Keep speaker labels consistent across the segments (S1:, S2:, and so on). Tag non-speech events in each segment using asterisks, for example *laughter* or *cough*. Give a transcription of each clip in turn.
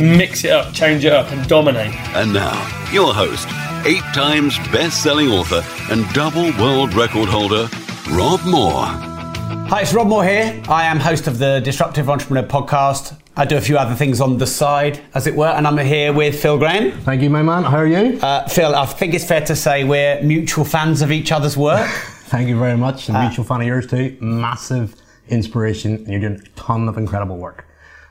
S1: Mix it up, change it up, and dominate.
S2: And now, your host, eight times best selling author and double world record holder, Rob Moore.
S3: Hi, it's Rob Moore here. I am host of the Disruptive Entrepreneur Podcast. I do a few other things on the side, as it were, and I'm here with Phil Graham.
S4: Thank you, my man. How are you?
S3: Uh, Phil, I think it's fair to say we're mutual fans of each other's work. *laughs*
S4: Thank you very much. And mutual fan of yours too. Massive inspiration, and you're doing a ton of incredible work.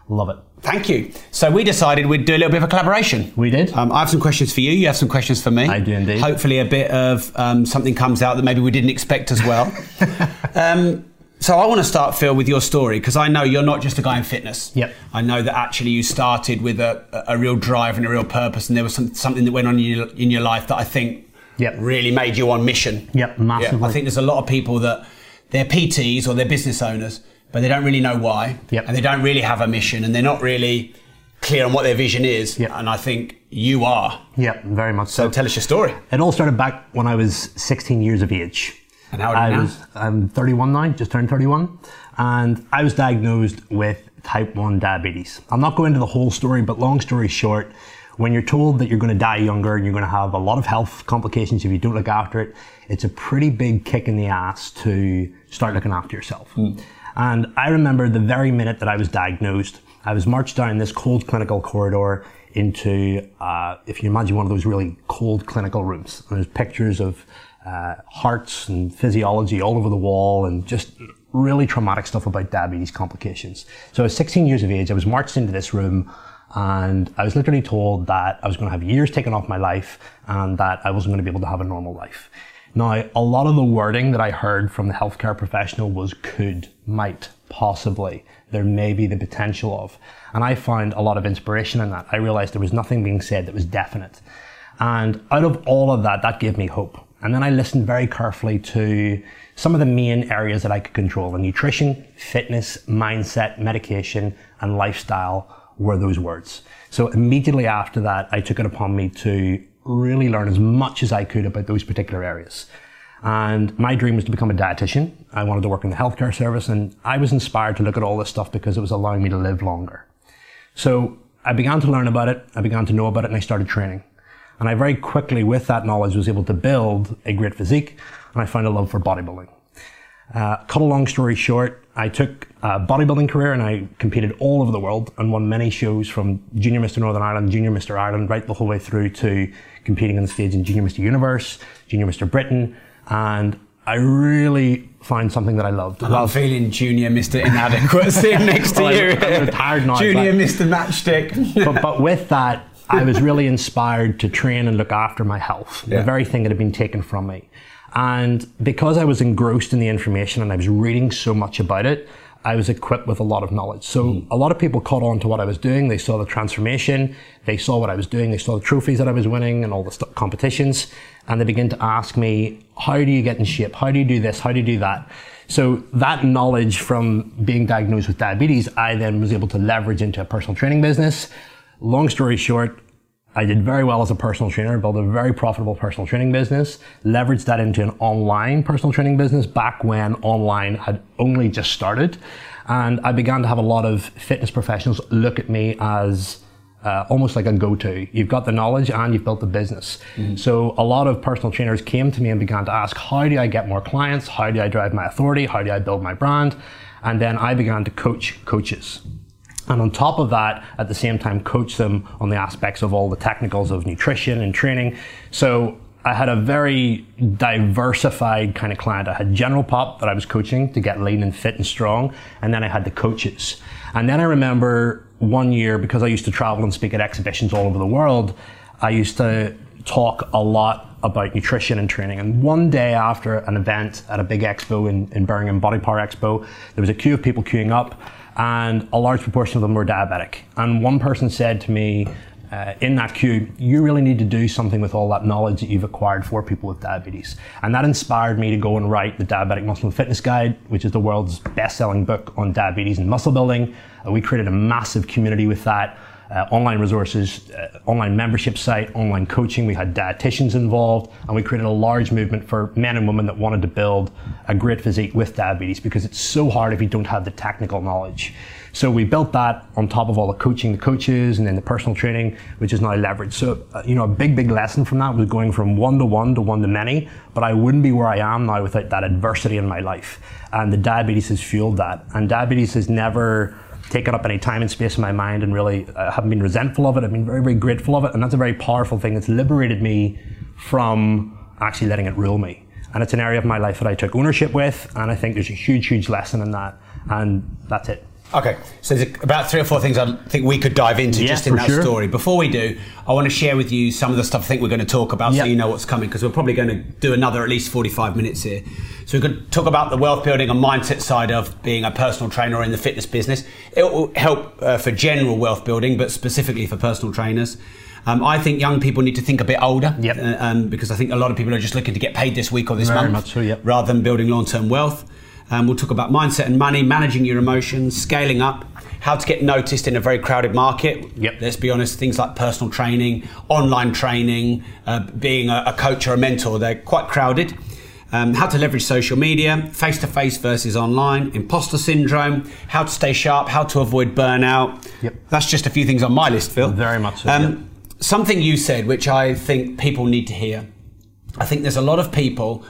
S4: Love it.
S3: Thank you. So we decided we'd do a little bit of a collaboration.
S4: We did.
S3: Um, I have some questions for you. You have some questions for me.
S4: I do indeed.
S3: Hopefully, a bit of um, something comes out that maybe we didn't expect as well. *laughs* um, so I want to start, Phil, with your story because I know you're not just a guy in fitness.
S4: Yep.
S3: I know that actually you started with a, a real drive and a real purpose, and there was some, something that went on in your, in your life that I think
S4: Yep.
S3: really made you on mission.
S4: Yep, massively.
S3: Yeah, I think there's a lot of people that they're PTs or they're business owners, but they don't really know why,
S4: Yep.
S3: and they don't really have a mission, and they're not really clear on what their vision is.
S4: Yep.
S3: And I think you are.
S4: Yeah, very much
S3: So
S4: so.
S3: tell us your story.
S4: It all started back when I was 16 years of age.
S3: And how old are
S4: I
S3: now?
S4: was I'm 31 now, just turned 31, and I was diagnosed with type 1 diabetes. I'll not go into the whole story, but long story short, when you're told that you're going to die younger and you're going to have a lot of health complications if you don't look after it, it's a pretty big kick in the ass to start looking after yourself. Hmm. And I remember the very minute that I was diagnosed, I was marched down this cold clinical corridor into, uh, if you imagine one of those really cold clinical rooms. And there's pictures of uh, hearts and physiology all over the wall and just really traumatic stuff about diabetes complications. So I was 16 years of age. I was marched into this room and I was literally told that I was going to have years taken off my life and that I wasn't going to be able to have a normal life. Now, a lot of the wording that I heard from the healthcare professional was could, might, possibly, there may be the potential of. And I found a lot of inspiration in that. I realized there was nothing being said that was definite. And out of all of that, that gave me hope. And then I listened very carefully to some of the main areas that I could control. And nutrition, fitness, mindset, medication, and lifestyle were those words. So immediately after that, I took it upon me to really learn as much as I could about those particular areas. And my dream was to become a dietitian. I wanted to work in the healthcare service and I was inspired to look at all this stuff because it was allowing me to live longer. So I began to learn about it, I began to know about it, and I started training. And I very quickly, with that knowledge, was able to build a great physique, and I found a love for bodybuilding. Uh, cut a long story short, I took a bodybuilding career and I competed all over the world and won many shows from Junior Mr. Northern Ireland, Junior Mr. Ireland, right the whole way through to competing on the stage in Junior Mr. Universe, Junior Mr. Britain, and I really found something that I loved.
S3: I'm feeling Junior Mr. Inadequate sitting *laughs* *laughs* next to oh,
S4: Well,
S3: you.
S4: I'm- I'm retired now,
S3: Junior
S4: but-
S3: Mr. Matchstick.
S4: but, but *laughs* with that, I was really inspired to train and look after my health,
S3: Yeah.
S4: the very thing that had been taken from me. And because I was engrossed in the information and I was reading so much about it, I was equipped with a lot of knowledge. So hmm. a lot of people caught on to what I was doing. They saw the transformation. They saw what I was doing. They saw the trophies that I was winning and all the st- competitions. And they began to ask me, how do you get in shape? How do you do this? How do you do that? So that knowledge from being diagnosed with diabetes, I then was able to leverage into a personal training business. Long story short, I did very well as a personal trainer, built a very profitable personal training business, leveraged that into an online personal training business back when online had only just started. And I began to have a lot of fitness professionals look at me as uh, almost like a go-to. You've got the knowledge and you've built the business. So a lot of personal trainers came to me and began to ask, how do I get more clients? How do I drive my authority? How do I build my brand? And then I began to coach coaches. And on top of that, at the same time, coach them on the aspects of all the technicals of nutrition and training. So I had a very diversified kind of client. I had general pop that I was coaching to get lean and fit and strong. And then I had the coaches. And then I remember one year, because I used to travel and speak at exhibitions all over the world, I used to talk a lot about nutrition and training. And one day after an event at a big expo in, in Birmingham, Body Power Expo, there was a queue of people queuing up. And a large proportion of them were diabetic. And one person said to me, uh, in that queue, you really need to do something with all that knowledge that you've acquired for people with diabetes. And that inspired me to go and write the Diabetic Muscle and Fitness Guide, which is the world's best selling book on diabetes and muscle building. Uh, we created a massive community with that. Uh, online resources, uh, online membership site, online coaching. We had dietitians involved, and we created a large movement for men and women that wanted to build a great physique with diabetes because it's so hard if you don't have the technical knowledge. So we built that on top of all the coaching, the coaches, and then the personal training, which is now leveraged. So, uh, you know, a big, big lesson from that was going from one to one to one to many, but I wouldn't be where I am now without that adversity in my life. And the diabetes has fueled that. And diabetes has never taken up any time and space in my mind and really uh, haven't been resentful of it. I've been very, very grateful of it. And that's a very powerful thing. It's liberated me from actually letting it rule me. And it's an area of my life that I took ownership with. And I think there's a huge, huge lesson in that. And that's it.
S3: Okay, so there's about three or four things I think we could dive into
S4: Yeah,
S3: just in that
S4: sure.
S3: story. Before we do, I want to share with you some of the stuff I think we're going to talk about
S4: Yep.
S3: so you know what's coming because we're probably going to do another at least 45 minutes here. So we could talk about the wealth building and mindset side of being a personal trainer in the fitness business. It will help uh, for general wealth building, but specifically for personal trainers. Um, I think young people need to think a bit older
S4: Yep.
S3: uh, um, because I think a lot of people are just looking to get paid this week or this
S4: Very
S3: month
S4: so, yep.
S3: rather than building long term wealth. Um, we'll talk about mindset and money, managing your emotions, scaling up, how to get noticed in a very crowded market.
S4: Yep.
S3: Let's be honest, things like personal training, online training, uh, being a, a coach or a mentor, they're quite crowded. Um, how to leverage social media, face to face versus online, imposter syndrome, how to stay sharp, how to avoid burnout.
S4: Yep.
S3: That's just a few things on my list, Phil. Um,
S4: Very much so, yep.
S3: Something you said, which I think people need to hear. I think there's a lot of people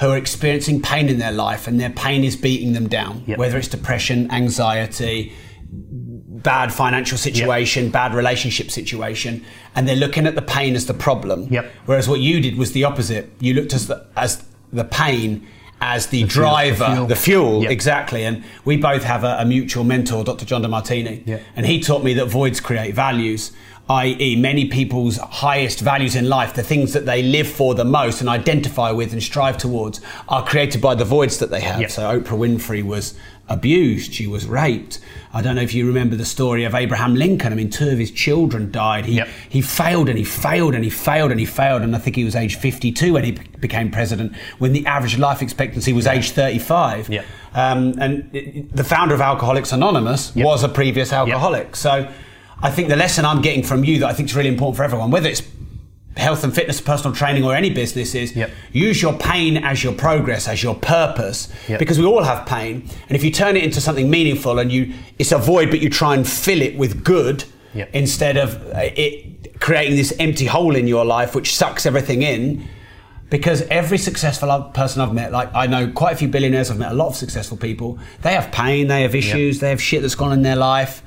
S3: who are experiencing pain in their life and their pain is beating them down,
S4: Yep.
S3: whether it's depression, anxiety, bad financial situation, bad relationship situation, and they're looking at the pain as the problem.
S4: Yep.
S3: Whereas what you did was the opposite. You looked as the, as the pain as the,
S4: fuel, the
S3: driver,
S4: fuel.
S3: the fuel,
S4: Yep.
S3: exactly. And we both have a, a mutual mentor, Dr. John DeMartini,
S4: Yep.
S3: and he taught me that voids create values. I.e., many people's highest values in life, the things that they live for the most and identify with and strive towards, are created by the voids that they have.
S4: Yep.
S3: So Oprah Winfrey was abused, she was raped. I don't know if you remember the story of Abraham Lincoln. I mean, two of his children died. He,
S4: Yep.
S3: he failed and he failed and he failed and he failed. And I think he was age 52 when he became president, when the average life expectancy was age 35.
S4: Yep.
S3: Um, and it- the founder of Alcoholics Anonymous was a previous alcoholic. So I think the lesson I'm getting from you that I think is really important for everyone, whether it's health and fitness, personal training, or any business, is
S4: Yep.
S3: use your pain as your progress, as your purpose,
S4: Yep.
S3: because we all have pain. And if you turn it into something meaningful and you, it's a void, but you try and fill it with good
S4: Yep.
S3: instead of uh, it creating this empty hole in your life which sucks everything in. Because every successful person I've met, like I know quite a few billionaires, I've met a lot of successful people. They have pain, they have issues, they have shit that's gone in their life.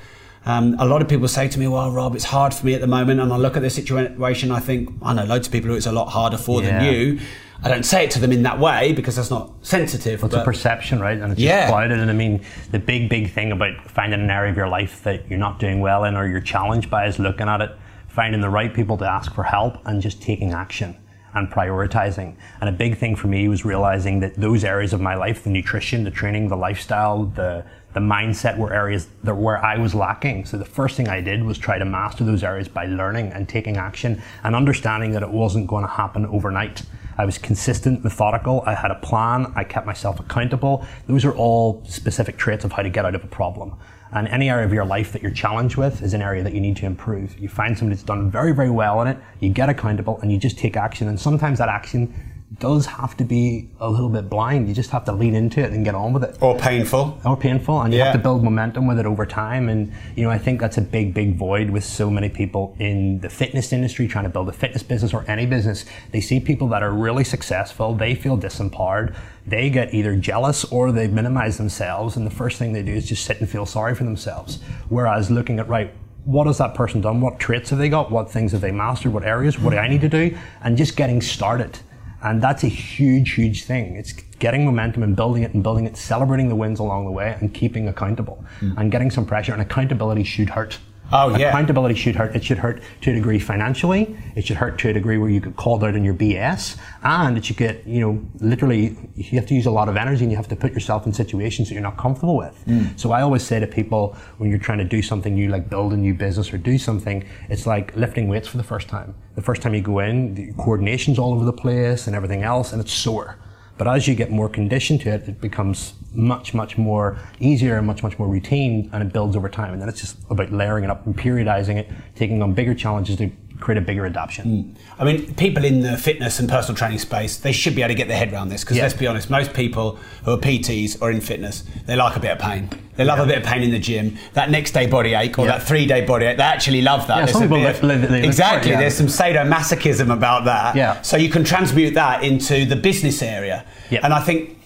S3: Um, a lot of people say to me, "Well, Rob, it's hard for me at the moment," and I look at the situation. I think I know loads of people who it's a lot harder for than you. I don't say it to them in that way because that's not sensitive.
S4: It's a perception, right? And it's
S3: Yeah.
S4: just clouded. And I mean, the big, big thing about finding an area of your life that you're not doing well in or you're challenged by is looking at it, finding the right people to ask for help, and just taking action and prioritizing. And a big thing for me was realizing that those areas of my life, the nutrition, the training, the lifestyle, the the mindset were areas that where I was lacking. So the first thing I did was try to master those areas by learning and taking action and understanding that it wasn't going to happen overnight. I was consistent, methodical. I had a plan. I kept myself accountable. Those are all specific traits of how to get out of a problem. And any area of your life that you're challenged with is an area that you need to improve. You find somebody that's done very, very well in it, you get accountable, and you just take action. And sometimes that action does have to be a little bit blind. You just have to lean into it and get on with it.
S3: or painful.
S4: Or painful, and you
S3: Yeah.
S4: have to build momentum with it over time. And you know, I think that's a big, big void with so many people in the fitness industry trying to build a fitness business or any business. They see people that are really successful, they feel disempowered, they get either jealous or they minimize themselves, and the first thing they do is just sit and feel sorry for themselves. Whereas looking at right. What has that person done? What traits have they got? What things have they mastered? What areas? What do I need to do? And just getting started. And that's a huge, huge thing. It's getting momentum and building it and building it, celebrating the wins along the way and keeping accountable mm. and getting some pressure. And accountability should hurt.
S3: Oh, yeah.
S4: Accountability should hurt. It should hurt to a degree financially. It should hurt to a degree where you get called out on your BS, and it should get you know literally you have to use a lot of energy and you have to put yourself in situations that you're not comfortable with.
S3: Mm.
S4: So I always say to people when you're trying to do something new, like build a new business or do something, it's like lifting weights for the first time. The first time you go in, the coordination's all over the place and everything else, and it's sore. But as you get more conditioned to it, it becomes much, much more easier and much, much more routine, and it builds over time. And then it's just about layering it up and periodizing it, taking on bigger challenges to create a bigger adoption. Hmm.
S3: I mean, people in the fitness and personal training space, they should be able to get their head around this because
S4: Yeah.
S3: let's be honest, most people who are PTs or in fitness, they like a bit of pain. They love a bit of pain in the gym. That next day body ache or
S4: Yeah.
S3: that three day body ache, they actually love that.
S4: Yeah, some people
S3: of-
S4: they
S3: exactly.
S4: it, yeah.
S3: There's some sadomasochism about that.
S4: Yeah.
S3: So you can transmute that into the business area.
S4: Yeah.
S3: And I think.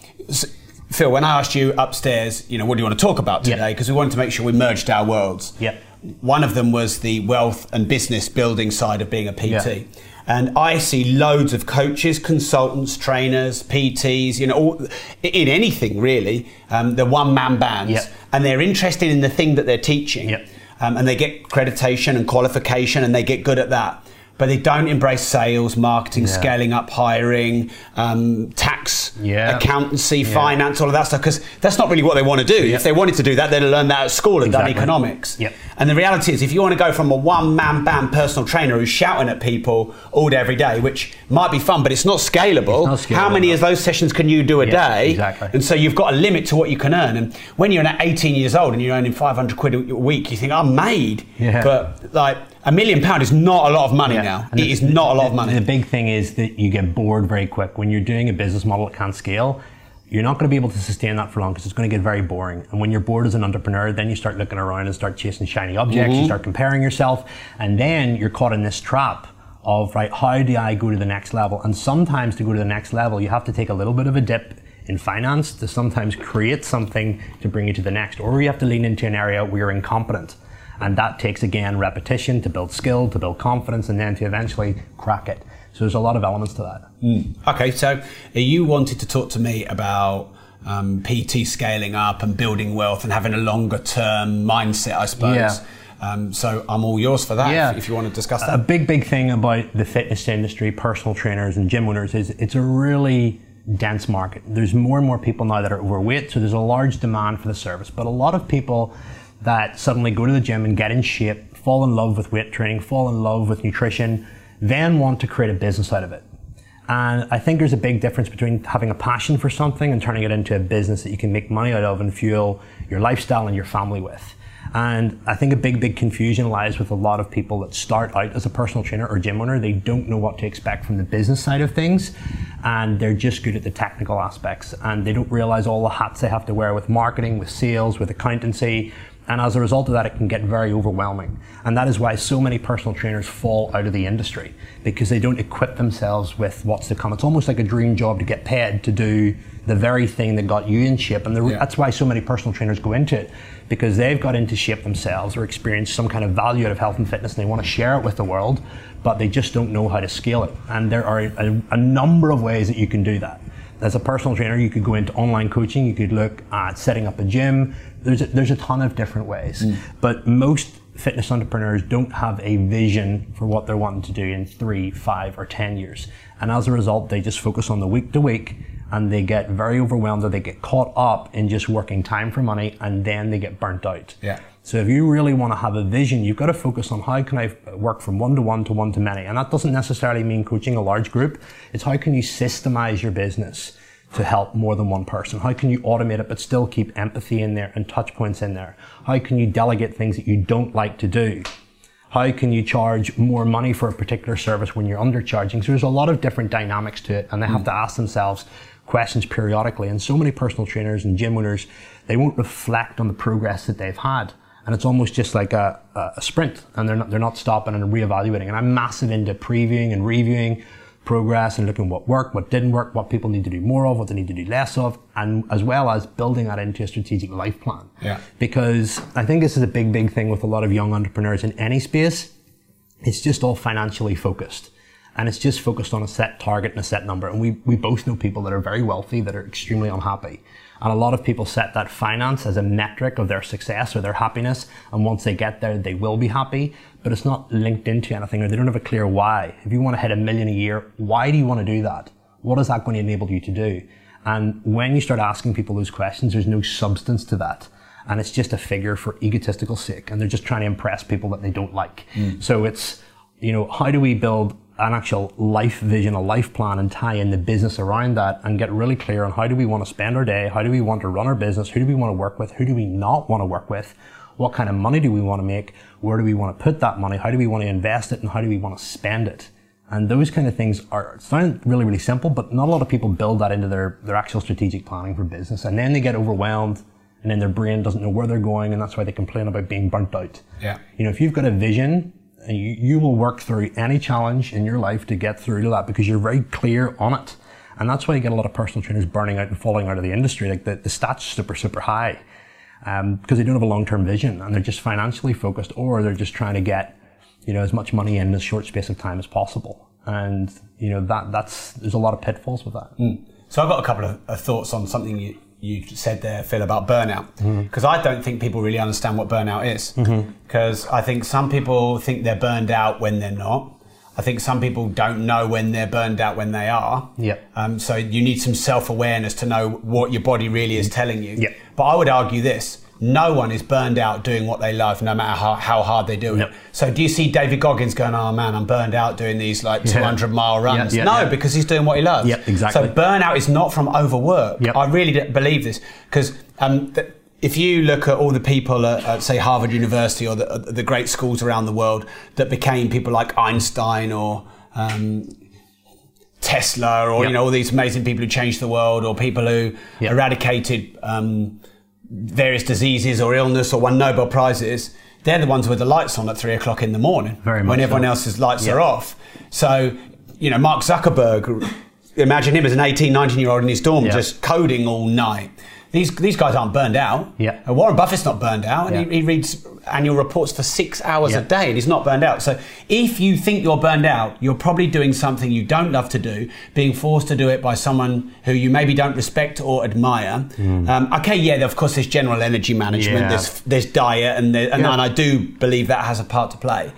S3: Phil, when I asked you upstairs, you know, what do you want to talk about today? Because we wanted to make sure we merged our worlds.
S4: Yeah.
S3: One of them was the wealth and business building side of being a PT.
S4: Yeah.
S3: And I see loads of coaches, consultants, trainers, PTs, you know, all, in anything really. Um, they're one man bands.
S4: Yeah.
S3: And they're interested in the thing that they're teaching.
S4: Yeah.
S3: Um, and they get accreditation and qualification and they get good at that. But they don't embrace sales, marketing,
S4: Yeah.
S3: scaling up, hiring, um, tax,
S4: Yeah.
S3: accountancy,
S4: Yeah.
S3: finance, all of that stuff. Because that's not really what they want to do.
S4: Yeah.
S3: If they wanted to do that, they'd have learned that at school and done economics.
S4: Yep.
S3: And the reality is, if you want to go from a one man band personal trainer who's shouting at people all day, every day, which might be fun, but it's not scalable,
S4: It's not
S3: how many of those sessions can you do a
S4: Yeah,
S3: day?
S4: exactly.
S3: And so you've got a limit to what you can earn. And when you're at 18 years old and you're earning 500 quid a week, you think, I'm made.
S4: Yeah.
S3: But like, a million pound is not a lot of money
S4: Yeah.
S3: now.
S4: And
S3: It
S4: the-
S3: is not a lot of money.
S4: The big thing is that you get bored very quick. When you're doing a business model that can't scale, you're not going to be able to sustain that for long because it's going to get very boring. And when you're bored as an entrepreneur, then you start looking around and start chasing shiny objects,
S3: Mm-hmm.
S4: you start comparing yourself, and then you're caught in this trap of, right, how do I go to the next level? And sometimes to go to the next level, you have to take a little bit of a dip in finance to sometimes create something to bring you to the next, or you have to lean into an area where you're incompetent. And that takes again repetition to build skill, to build confidence, and then to eventually crack it. So there's a lot of elements to that.
S3: Okay, so uh, you wanted to talk to me about um, PT scaling up and building wealth and having a longer term mindset, I suppose.
S4: Yeah.
S3: Um, so I'm all yours for that
S4: Yeah.
S3: if, if you want to discuss that.
S4: A big, big thing about the fitness industry, personal trainers, and gym owners is it's a really dense market. There's more and more people now that are overweight, so there's a large demand for the service. But a lot of people that suddenly go to the gym and get in shape, fall in love with weight training, fall in love with nutrition, then want to create a business out of it. And I think there's a big difference between having a passion for something and turning it into a business that you can make money out of and fuel your lifestyle and your family with. And I think a big, big confusion lies with a lot of people that start out as a personal trainer or gym owner. They don't know what to expect from the business side of things, and they're just good at the technical aspects. And they don't realize all the hats they have to wear with marketing, with sales, with accountancy. And as a result of that, it can get very overwhelming. And that is why so many personal trainers fall out of the industry because they don't equip themselves with what's to come. It's almost like a dream job to get paid to do the very thing that got you in shape. And the,
S3: Yeah.
S4: that's why so many personal trainers go into it because they've got into shape themselves or experienced some kind of value out of health and fitness and they want to share it with the world, but they just don't know how to scale it. And there are a, a number of ways that you can do that. As a personal trainer, you could go into online coaching, you could look at setting up a gym. There's a, there's a ton of different ways. Mm. But most fitness entrepreneurs don't have a vision for what they're wanting to do in three, five, or 10 years. And as a result, they just focus on the week to week and they get very overwhelmed or they get caught up in just working time for money and then they get burnt out.
S3: Yeah.
S4: So if you really want to have a vision, you've got to focus on how can I work from one to one to one to many. And that doesn't necessarily mean coaching a large group. It's how can you systemize your business to help more than one person? How can you automate it but still keep empathy in there and touch points in there? How can you delegate things that you don't like to do? How can you charge more money for a particular service when you're undercharging? So there's a lot of different dynamics to it and they have to ask themselves questions periodically. And so many personal trainers and gym owners, they won't reflect on the progress that they've had. And it's almost just like a, a sprint and they're not, they're not stopping and reevaluating. And I'm massive into previewing and reviewing progress and looking what worked, what didn't work, what people need to do more of, what they need to do less of, and as well as building that into a strategic life plan.
S3: Yeah.
S4: Because I think this is a big, big thing with a lot of young entrepreneurs in any space. It's just all financially focused. and it's just focused on a set target and a set number. And we, we both know people that are very wealthy that are extremely unhappy. And a lot of people set that finance as a metric of their success or their happiness. And once they get there, they will be happy, but it's not linked into anything or they don't have a clear why. If you want to hit a million a year, why do you want to do that? What is that going to enable you to do? And when you start asking people those questions, there's no substance to that. And it's just a figure for egotistical sake. And they're just trying to impress people that they don't like. Hmm. So it's, you know, how do we build an actual life vision, a life plan and tie in the business around that and get really clear on how do we want to spend our day? How do we want to run our business? Who do we want to work with? Who do we not want to work with? What kind of money do we want to make? Where do we want to put that money? How do we want to invest it? And how do we want to spend it? And those kind of things are sound really, really simple, but not a lot of people build that into their, their actual strategic planning for business. And then they get overwhelmed and then their brain doesn't know where they're going and that's why they complain about being burnt out.
S3: Yeah.
S4: You know, if you've got a vision, and you, you will work through any challenge in your life to get through to that because you're very clear on it. And that's why you get a lot of personal trainers burning out and falling out of the industry. Like the, the stats super, super high. Um, because they don't have a long-term vision and they're just financially focused or they're just trying to get, you know, as much money in as short space of time as possible. And, you know, that, that's, there's a lot of pitfalls with that.
S3: So I've got a couple of, of thoughts on something you, you said there, Phil, about burnout. Because I don't think people really understand what burnout is. Because I think some people think they're burned out when they're not. I think some people don't know when they're burned out when they are.
S4: Yep.
S3: Um, so you need some self awareness to know what your body really is telling you.
S4: Yep.
S3: But I would argue this. No one is burned out doing what they love, no matter how, how hard they do it.
S4: Yep.
S3: So, do you see David Goggins going, "Oh man, I'm burned out doing these like 200 mile runs"?
S4: yeah,
S3: no,
S4: yeah.
S3: because he's doing what he loves.
S4: Yep, exactly.
S3: So, burnout is not from overwork.
S4: Yep.
S3: I really believe this because um, th- if you look at all the people at, at say Harvard University or the, uh, the great schools around the world that became people like Einstein or um, Tesla or
S4: Yep.
S3: you know all these amazing people who changed the world or people who
S4: Yep.
S3: eradicated um, various diseases or illness or won Nobel prizes. They're the ones with the lights on at three o'clock in the morning
S4: Very
S3: when everyone
S4: so.
S3: else's lights
S4: Yep.
S3: are off. So, you know, Mark Zuckerberg, imagine him as an 18, 19 year old in his dorm just coding all night. These, these guys aren't burned out.
S4: Yeah.
S3: Uh, Warren Buffett's not burned out, and
S4: Yeah.
S3: he, he reads annual reports for six hours
S4: Yeah.
S3: a day, and he's not burned out. So, if you think you're burned out, you're probably doing something you don't love to do, being forced to do it by someone who you maybe don't respect or admire. Um, okay, yeah, of course, there's general energy management,
S4: Mm. Yeah.
S3: there's there's diet, and, there, and, and I do believe that has a part to play.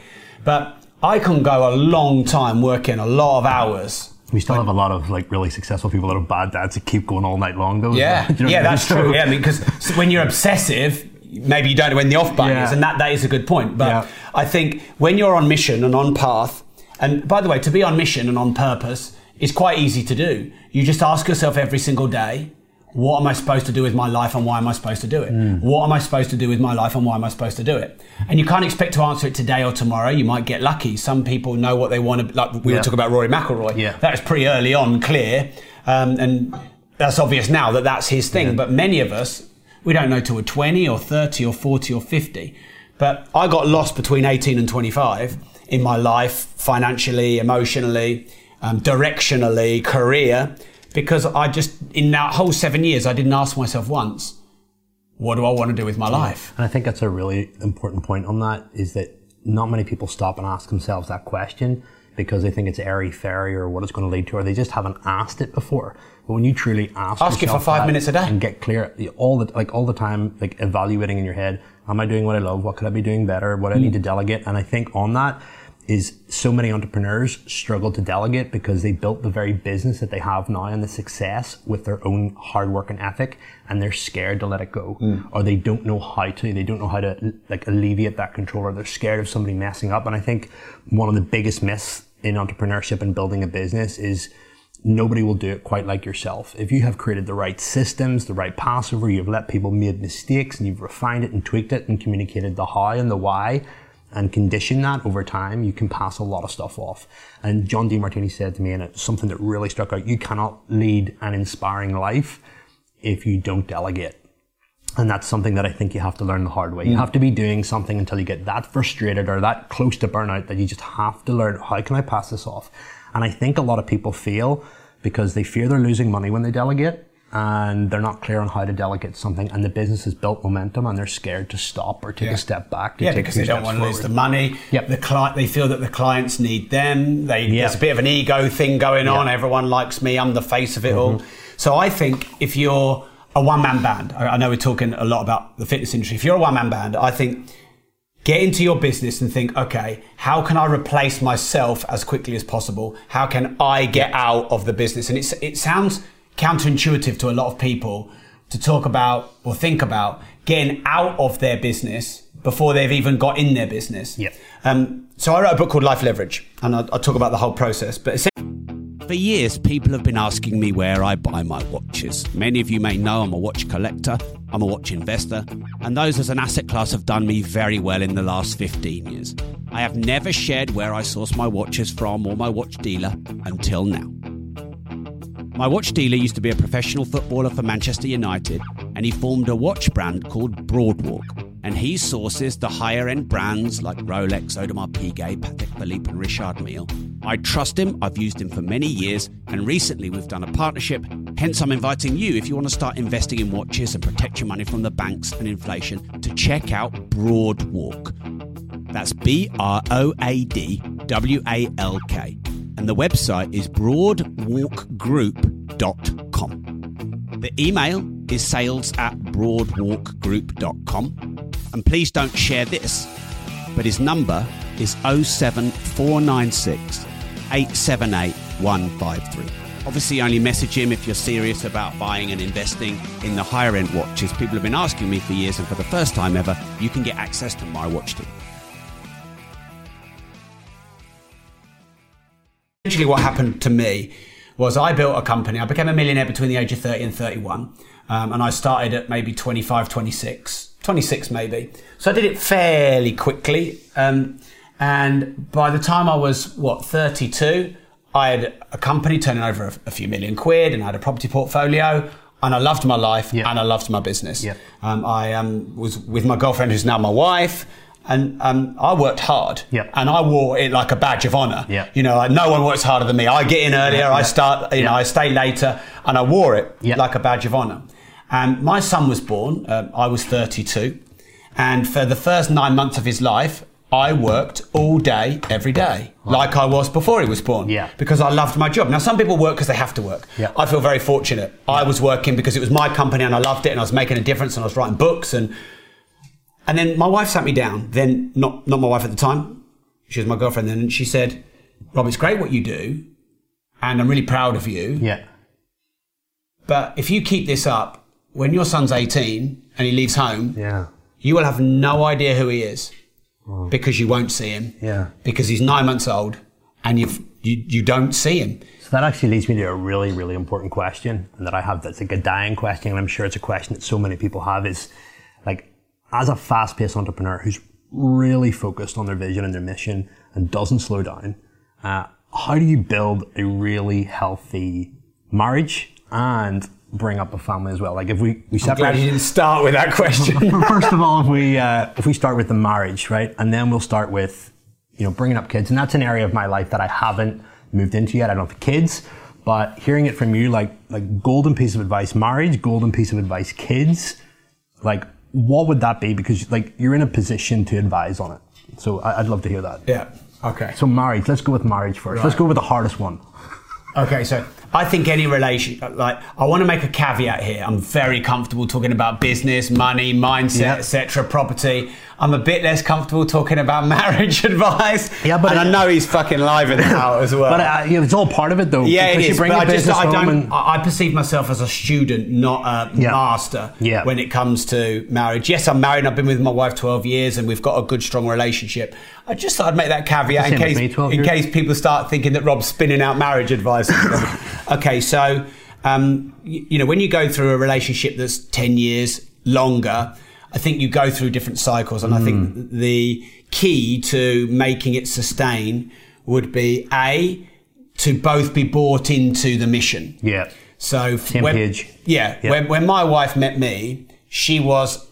S3: But I can go a long time working a lot of hours.
S4: We still have a lot of like really successful people that are bad dads that keep going all night long though.
S3: Yeah, *laughs*
S4: you know
S3: yeah,
S4: what I mean?
S3: that's true.
S4: So-
S3: Yeah, I mean, because when you're obsessive, maybe you don't know when the off button
S4: Yeah.
S3: is, and that, that is a good point. But
S4: Yeah.
S3: I think when you're on mission and on path, and by the way, to be on mission and on purpose is quite easy to do. You just ask yourself every single day, what am I supposed to do with my life and why am I supposed to do it? What am I supposed to do with my life and why am I supposed to do it? And you can't expect to answer it today or tomorrow. You might get lucky. Some people know what they want to, like we were
S4: Yeah.
S3: talking about Rory McIlroy.
S4: Yeah.
S3: That was pretty early on clear. Um, and that's obvious now that that's his thing. But many of us, we don't know till we're 20 or 30 or 40 or 50. But I got lost between 18 and 25 in my life, financially, emotionally, um, directionally, career, because I just, in that whole seven years, I didn't ask myself once, what do I want to do with my life?
S4: And I think that's a really important point on that is that not many people stop and ask themselves that question because they think it's airy fairy or what it's going to lead to, or they just haven't asked it before. But when you truly ask,
S3: Ask it for five minutes a day.
S4: and get clear all the like all the time, like evaluating in your head, am I doing what I love? What could I be doing better? What do I mm. need to delegate? And I think on that is so many entrepreneurs struggle to delegate because they built the very business that they have now and the success with their own hard work and ethic and they're scared to let it go. Hmm. Or they don't know how to they don't know how to like alleviate that control or they're scared of somebody messing up. And i think one of the biggest myths in entrepreneurship and building a business is nobody will do it quite like yourself. If you have created the right systems, the right Passover, you've let people make mistakes and you've refined it and tweaked it and communicated the how and the why and conditioned that over time, you can pass a lot of stuff off. And John DeMartini said to me, and it's something that really struck out, you cannot lead an inspiring life if you don't delegate. And that's something that I think you have to learn the hard way. You mm. have to be doing something until you get that frustrated or that close to burnout that you just have to learn how can I pass this off? And I think a lot of people fail because they fear they're losing money when they delegate and they're not clear on how to delegate something, and the business has built momentum, and they're scared to stop or take
S3: Yeah.
S4: a step back.
S3: Yeah, because they don't want to lose the money.
S4: Yep.
S3: The client, they feel that the clients need them. They,
S4: Yeah.
S3: There's a bit of an ego thing going on. Everyone likes me. I'm the face of it all.
S4: Mhm.
S3: So I think if you're a one man band, I, I know we're talking a lot about the fitness industry. If you're a one man band, I think get into your business and think, okay, how can I replace myself as quickly as possible? How can I get out of the business? And it's, it sounds counterintuitive to a lot of people to talk about or think about getting out of their business before they've even got in their business.
S4: Yep.
S3: Um, so I wrote a book called Life Leverage, and I, I talk about the whole process. But
S5: For years, people have been asking me where I buy my watches. Many of you may know I'm a watch collector, I'm a watch investor, and those as an asset class have done me very well in the last 15 years. I have never shared where I source my watches from or my watch dealer until now. My watch dealer used to be a professional footballer for Manchester United, and he formed a watch brand called Broadwalk. And he sources the higher end brands like Rolex, Audemars Piguet, Patek Philippe, and Richard Mille. I trust him, I've used him for many years, and recently we've done a partnership. Hence, I'm inviting you, if you want to start investing in watches and protect your money from the banks and inflation, to check out Broadwalk. That's B R O A D W A L K. And the website is broadwalkgroup.com. The email is sales at broadwalkgroup.com. And please don't share this, but his number is 07496 878 153. Obviously, only message him if you're serious about buying and investing in the higher end watches. People have been asking me for years, and for the first time ever, you can get access to my watch deal.
S3: Essentially what happened to me was I built a company. I became a millionaire between the age of 30 and 31. Um, and I started at maybe 25, 26, 26 maybe. So I did it fairly quickly. Um, and by the time I was, what, 32, I had a company turning over a, a few million quid and I had a property portfolio. And I loved my life and I loved my business. Um, I um, was with my girlfriend, who's now my wife. And um, I worked hard, and I wore it like a badge of honor.
S4: Yeah.
S3: You know, no one works harder than me. I get in earlier,
S4: Yeah,
S3: I start, you know, I stay later, and I wore it like a badge of honor. And my son was born. Um, I was 32, and for the first nine months of his life, I worked all day, every day, like I was before he was born. Yeah. Because I loved my job. Now, some people work because they have to work.
S4: Yeah.
S3: I feel very fortunate. I was working because it was my company and I loved it, and I was making a difference, and I was writing books and and then my wife sat me down. Then not not my wife at the time. She was my girlfriend then, and she said, "Rob, it's great what you do, and I'm really proud of you.
S4: Yeah.
S3: But if you keep this up, when your son's 18 and he leaves home,
S4: Yeah.
S3: you will have no idea who he is oh. because you won't see him
S4: Yeah.
S3: because he's nine months old and you've, you you don't see him.
S4: So that actually leads me to a really, really important question, and that I have that's like a dying question, and I'm sure it's a question that so many people have is as a fast paced entrepreneur who's really focused on their vision and their mission and doesn't slow down, uh, how do you build a really healthy marriage and bring up a family as well? Like if we, we
S3: I'm glad you didn't start with that question. *laughs*
S4: First of all, if we uh, if we start with the marriage, right, and then we'll start with you know bringing up kids, and that's an area of my life that I haven't moved into yet. I don't have kids, but hearing it from you, like like golden piece of advice, marriage, golden piece of advice, kids, like what would that be? Because like you're in a position to advise on it, so I- I'd love to hear that.
S3: Yeah. Okay.
S4: So marriage. Let's go with marriage first. Let's go with the hardest one.
S3: Okay, so I think any relation, like, I want to make a caveat here. I'm very comfortable talking about business, money, mindset,
S4: Yeah.
S3: etc., property. I'm a bit less comfortable talking about *laughs* marriage advice. Yeah, but and I know he's fucking live in *laughs* out as well.
S4: But uh, yeah, it's all part of it though.
S3: yeah, it is. But I just I don't.
S4: and-
S3: I perceive myself as a student, not a
S4: Yeah.
S3: master.
S4: Yeah.
S3: When it comes to marriage, yes, I'm married. and I've been with my wife 12 years, and we've got a good, strong relationship. I just thought I'd make that caveat in case
S4: me,
S3: in case people start thinking that Rob's spinning out marriage advice. *laughs* okay, so um, you, you know when you go through a relationship that's 10 years longer. I think you go through different cycles, and I
S4: Mm.
S3: think the key to making it sustain would be a to both be bought into the mission.
S4: Yeah.
S3: So when. Yeah,
S4: Yeah.
S3: When, when my wife met me, she was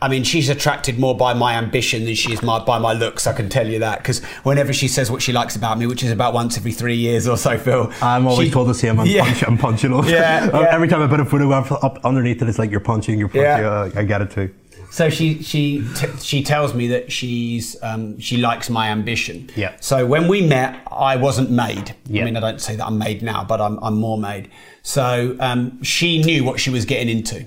S3: I mean, she's attracted more by my ambition than she is my, by my looks. I can tell you that because whenever she says what she likes about me, which is about once every three years or so, Phil,
S4: I'm always
S3: she-
S4: told the same. I'm,
S3: Yeah.
S4: punch, I'm punching all.
S3: Yeah, yeah.
S4: Every time I put a photograph up underneath it, it's like you're punching, you're punching.
S3: Yeah.
S4: Uh, I get it too.
S3: So she she t- she tells me that she's um, she likes my ambition.
S4: Yeah.
S3: So when we met, I wasn't made.
S4: Yeah.
S3: I mean, I don't say that I'm made now, but I'm I'm more made. So um, she knew what she was getting into,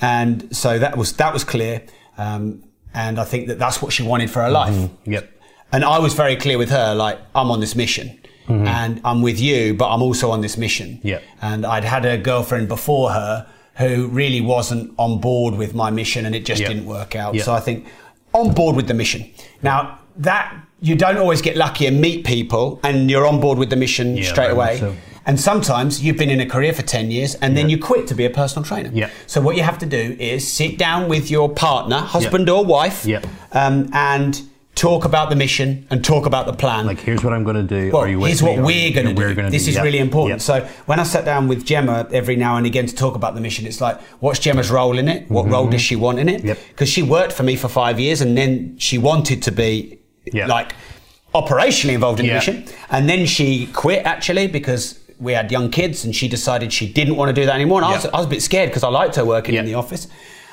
S3: and so that was that was clear. Um, and I think that that's what she wanted for her life.
S4: Yep.
S3: And I was very clear with her, like, I'm on this mission. And I'm with you, but I'm also on this mission.
S4: Yep.
S3: And I'd had a girlfriend before her who really wasn't on board with my mission and it just
S4: Yep.
S3: didn't work out.
S4: Yep.
S3: So I think on board with the mission. Now, that you don't always get lucky and meet people and you're on board with the mission
S4: Yeah,
S3: straight away.
S4: so.
S3: And sometimes you've been in a career for 10 years and then you quit to be a personal trainer.
S4: Yeah.
S3: So what you have to do is sit down with your partner, husband or wife,
S4: Yeah.
S3: um, and talk about the mission and talk about the plan.
S4: Like, here's what I'm going to do.
S3: well,
S4: Are you with
S3: here's what we're going to do.
S4: gonna
S3: this
S4: do-
S3: is
S4: yeah.
S3: really important.
S4: Yeah.
S3: So when I sat down with Gemma every now and again to talk about the mission, it's like, what's Gemma's role in it? What role does she want in it?
S4: Mm-hmm. Yep.
S3: Because she worked for me for five years and then she wanted to be like operationally involved in the mission. And then she quit actually because we had young kids and she decided she didn't want to do that anymore. And I, was, I was a bit scared because I liked her working in the office.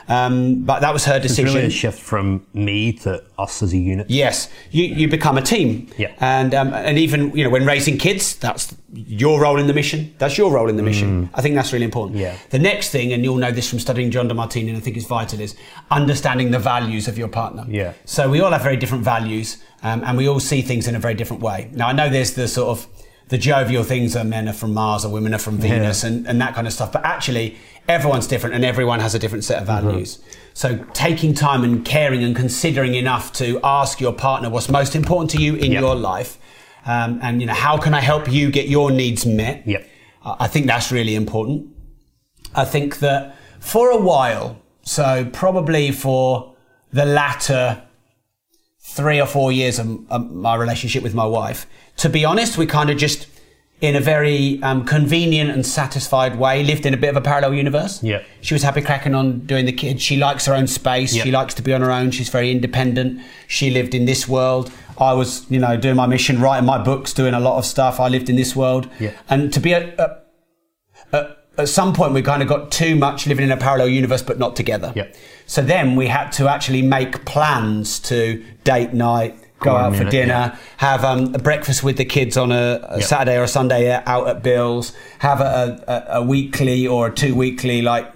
S3: Um, but that was her
S4: It's
S3: decision.
S4: really a shift from me to us as a unit.
S3: Yes, you, you become a team.
S4: Yeah.
S3: And um, and even you know when raising kids, that's your role in the mission. That's your role in the mission. I think that's really important.
S4: Mm. Yeah.
S3: The next thing, and you'll know this from studying John DeMartini, and I think is vital, is understanding the values of your partner.
S4: Yeah.
S3: So we all have very different values, um, and we all see things in a very different way. Now I know there's the sort of the jovial things are men are from Mars or women are from Venus and, and that kind of stuff. But actually, everyone's different and everyone has a different set of values. So taking time and caring and considering enough to ask your partner what's most important to you in
S4: Yep.
S3: your life, um, and you know how can I help you get your needs met.
S4: Yep.
S3: I think that's really important. I think that for a while, so probably for the latter three or four years of, of my relationship with my wife, to be honest, we kind of just, in a very um, convenient and satisfied way, lived in a bit of a parallel universe.
S4: Yeah.
S3: She was happy cracking on doing the kids. She likes her own space.
S4: Yeah.
S3: She likes to be on her own. She's very independent. She lived in this world. I was, you know, doing my mission, writing my books, doing a lot of stuff. I lived in this world.
S4: Yeah.
S3: And to be a, a at, at some point we kind of got too much living in a parallel universe but not together.
S4: Yep.
S3: So then we had to actually make plans to date night, go out for dinner,
S4: yeah.
S3: have um, a breakfast with the kids on a, a
S4: Yep.
S3: Saturday or a Sunday out at Bill's, have a, a, a weekly or a two weekly like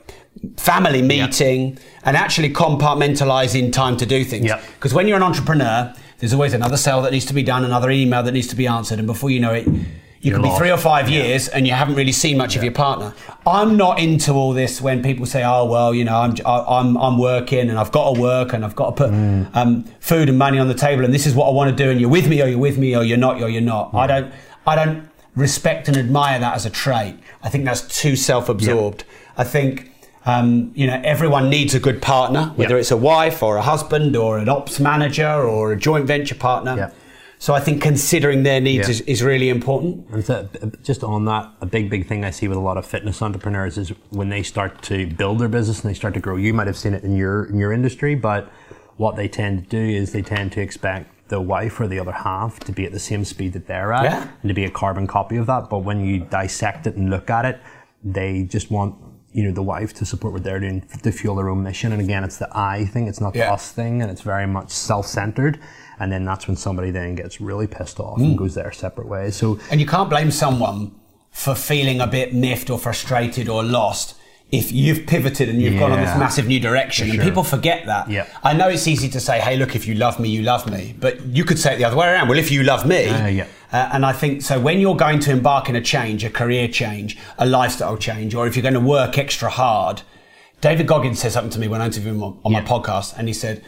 S3: family meeting and actually compartmentalizing time to do things.
S4: Yep.
S3: Because when you're an entrepreneur, there's always another sale that needs to be done, another email that needs to be answered, and before you know it, you can be three or five years and you haven't really seen much of your partner. I'm not into all this when people say, "Oh well, you know, I'm I'm I'm working and I've got to work and I've got to put um, food and money on the table and this is what I want to do and you're with me or you're with me or you're not or you're not." I don't I don't respect and admire that as a trait. I think that's too self-absorbed. I think. Um, you know, everyone needs a good partner, whether
S4: Yeah.
S3: it's a wife or a husband or an ops manager or a joint venture partner.
S4: Yeah.
S3: So I think considering their needs
S4: Yeah.
S3: is, is really important.
S4: And so, uh, just on that, a big, big thing I see with a lot of fitness entrepreneurs is when they start to build their business and they start to grow. You might have seen it in your in your industry, but what they tend to do is they tend to expect the wife or the other half to be at the same speed that they're at
S3: Yeah.
S4: and to be a carbon copy of that. But when you dissect it and look at it, they just want you know the wife to support what they're doing to fuel their own mission. And again, it's the I thing, it's not the
S3: Yeah.
S4: us thing, and it's very much self-centered. And then that's when somebody then gets really pissed off
S3: Mm.
S4: and goes their separate ways. So
S3: And you can't blame someone for feeling a bit miffed or frustrated or lost if you've pivoted and you've gone on this massive new direction.
S4: For
S3: And people forget that.
S4: Yeah.
S3: I know it's easy to say, hey, look, if you love me, you love me. But you could say it the other way around. Well, if you love me.
S4: Uh, yeah.
S3: Uh, and I think so when you're going to embark in a change, a career change, a lifestyle change, or if you're going to work extra hard, David Goggins said something to me when I interviewed him on, on my podcast, and he said,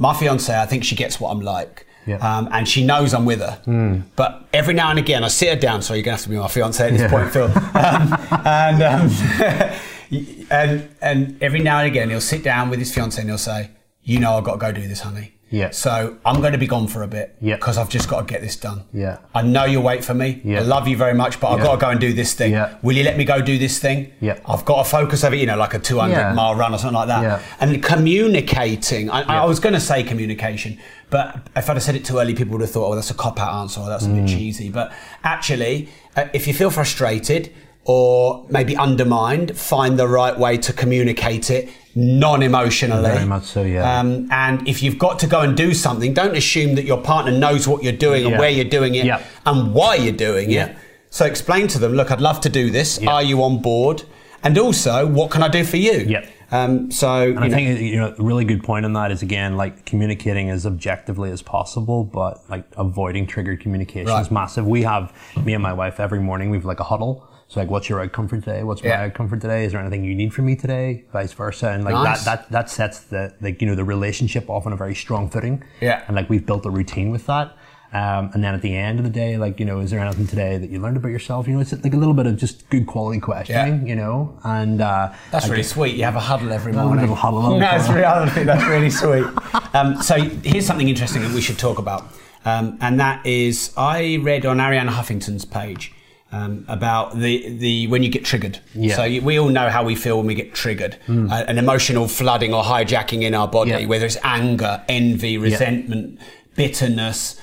S3: My fiance, I think she gets what I'm like.
S4: Yeah.
S3: Um, and she knows I'm with her. But every now and again, I sit her down. So you're going to have to be my fiance at this
S4: Yeah.
S3: point, Phil. *laughs* Um, and, um, *laughs* and, and every now and again, he'll sit down with his fiance and he'll say, You know, I've got to go do this, honey.
S4: Yeah.
S3: So I'm going to be gone for a bit.
S4: Yeah.
S3: Because I've just got to get this done.
S4: Yeah.
S3: I know you'll wait for me.
S4: Yeah.
S3: I love you very much, but I've
S4: Yeah.
S3: got to go and do this thing.
S4: Yeah.
S3: Will you let me go do this thing?
S4: Yeah.
S3: I've got to focus over, you know, like a 200
S4: Yeah.
S3: mile run or something like that.
S4: Yeah.
S3: And communicating, I. I was going to say communication, but if I'd have said it too early, people would have thought, oh, that's a cop out answer or that's a
S4: Mm.
S3: bit cheesy. But actually, uh, if you feel frustrated or maybe undermined, find the right way to communicate it non-emotionally.
S4: Very much so, yeah.
S3: Um, and if you've got to go and do something, don't assume that your partner knows what you're doing and where you're doing it
S4: Yeah.
S3: and why you're doing
S4: Yeah.
S3: it. So explain to them, look, I'd love to do this.
S4: Yeah.
S3: Are you on board? And also, what can I do for you?
S4: Yeah.
S3: Um, so,
S4: And I
S3: know-
S4: think you know a really good point on that is again like communicating as objectively as possible, but like avoiding triggered communication
S3: Right.
S4: is massive. We have me and my wife every morning. We've like a huddle. So like, what's your outcome for today? What's
S3: Yeah.
S4: my outcome for today? Is there anything you need from me today? Vice versa, and like
S3: Nice.
S4: that that that sets the like you know the relationship off on a very strong footing.
S3: Yeah.
S4: and like we've built a routine with that. Um, and then at the end of the day, like you know, is there anything today that you learned about yourself? You know, it's like a little bit of just good quality questioning. You know, and uh,
S3: That's
S4: I
S3: really
S4: guess-
S3: sweet. You have a huddle every morning.
S4: a little huddle. *laughs*
S3: really, I think that's really *laughs* sweet. Um, so here's something interesting that we should talk about, um, and that is I read on Arianna Huffington's page um, about the the when you get triggered.
S4: Yeah.
S3: So you, we all know how we feel when we get triggered, uh, an emotional flooding or hijacking in our body,
S4: Yeah.
S3: whether it's anger, envy, resentment, bitterness.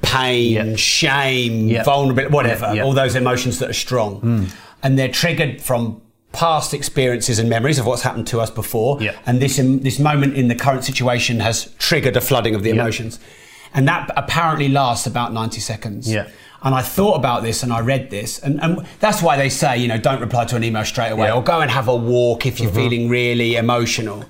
S3: Pain,
S4: Yeah.
S3: shame,
S4: Yeah.
S3: vulnerability, whatever,
S4: Yeah, yeah.
S3: all those emotions that are strong. And they're triggered from past experiences and memories of what's happened to us before.
S4: Yeah.
S3: And this, in, this moment in the current situation has triggered a flooding of the
S4: Yeah.
S3: emotions. And that apparently lasts about 90 seconds.
S4: Yeah.
S3: And I thought about this and I read this. And, and that's why they say, you know, don't reply to an email straight away
S4: Yeah.
S3: or go and have a walk if you're
S4: Mhm.
S3: feeling really emotional.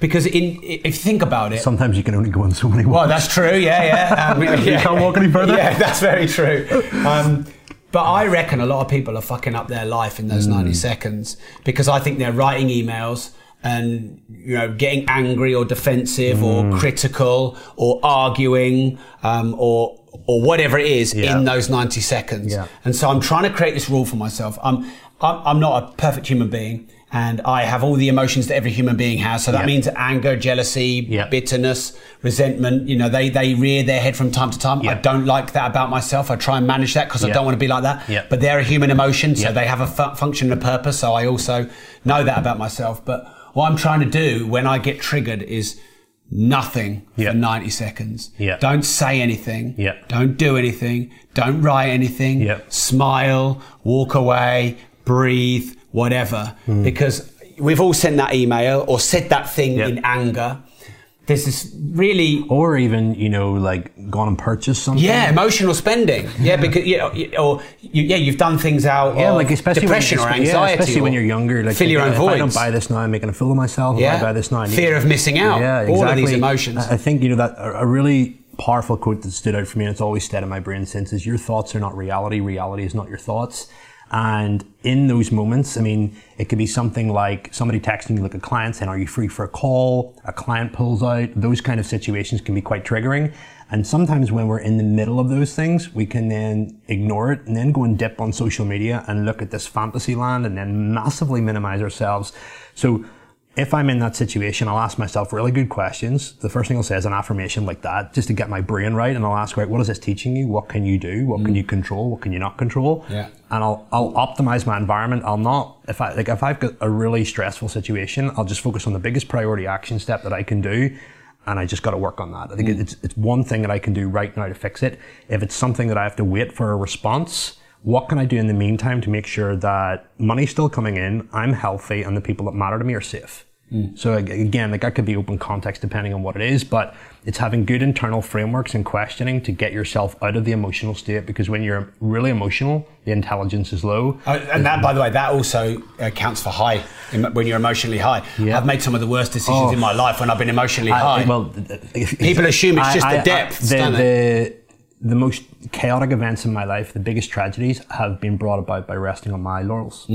S3: Because in, if you think about it,
S4: Sometimes you can only go on so many walks.
S3: well, that's true. Yeah, yeah. *laughs* Um,
S4: You can't walk any further?
S3: Yeah, that's very true. Um, but I reckon a lot of people are fucking up their life in those
S4: Mm.
S3: 90 seconds because I think they're writing emails and you know getting angry or defensive
S4: Mm.
S3: or critical or arguing um, or or whatever it is
S4: Yeah.
S3: in those 90 seconds.
S4: Yeah.
S3: And so I'm trying to create this rule for myself. I'm I'm, I'm not a perfect human being. And I have all the emotions that every human being has. So that means anger, jealousy, bitterness, resentment. You know, they, they rear their head from time to time. I don't like that about myself. I try and manage that because I don't want to be like that. But they're a human emotion, so they have a fu- function and a purpose. So I also know that about myself. But what I'm trying to do when I get triggered is nothing
S4: Yeah.
S3: for 90 seconds.
S4: Yeah.
S3: Don't say anything.
S4: Yeah.
S3: Don't do anything. Don't write anything. Smile, walk away, breathe, whatever.
S4: Hmm.
S3: Because we've all sent that email or said that thing in anger. There's this really
S4: or even you know like gone and purchased something.
S3: yeah, emotional spending. Yeah, because you know, or you, yeah, you've done things out.
S4: Yeah,
S3: of
S4: like especially
S3: depression
S4: when,
S3: or
S4: yeah,
S3: anxiety,
S4: especially when you're younger. Like
S3: fill your own
S4: if I don't buy this now, I'm making a fool of myself.
S3: Yeah.
S4: If I buy this now, I
S3: Fear of missing out.
S4: Yeah,
S3: All of
S4: exactly.
S3: these emotions.
S4: I think you know that a a really powerful quote that stood out for me, and it's always stayed in my brain since, is "Your thoughts are not reality. Reality is not your thoughts." And in those moments, I mean, it could be something like somebody texting you, like a client saying, "Are you free for a call?" A client pulls out. Those kind of situations can be quite triggering. And sometimes when we're in the middle of those things, we can then ignore it and then go and dip on social media and look at this fantasy land and then massively minimize ourselves. So if I'm in that situation, I'll ask myself really good questions. The first thing I'll say is an affirmation like that, just to get my brain right. And I'll ask, right, what is this teaching you? What can you do? What can mm. you control? What can you not control?
S3: Yeah.
S4: And I'll, I'll optimize my environment. I'll not, if I, like, if I've got a really stressful situation, I'll just focus on the biggest priority action step that I can do. And I just got to work on that. I think mm. it's, it's one thing that I can do right now to fix it. If it's something that I have to wait for a response, what can I do in the meantime to make sure that money's still coming in, I'm healthy, and the people that matter to me are safe? So again, like that could be open context depending on what it is, but it's having good internal frameworks and questioning to get yourself out of the emotional state because when you're really emotional, the intelligence is low.
S3: Uh, and that, by the way, that also uh, counts for high when you're emotionally high.
S4: Yeah.
S3: I've made some of the worst decisions
S4: Oh.
S3: in my life when I've been emotionally
S4: I-
S3: high.
S4: well,
S3: People assume it's just the depths,
S4: the,
S3: don't
S4: the, the most chaotic events in my life, the biggest tragedies, have been brought about by resting on my laurels.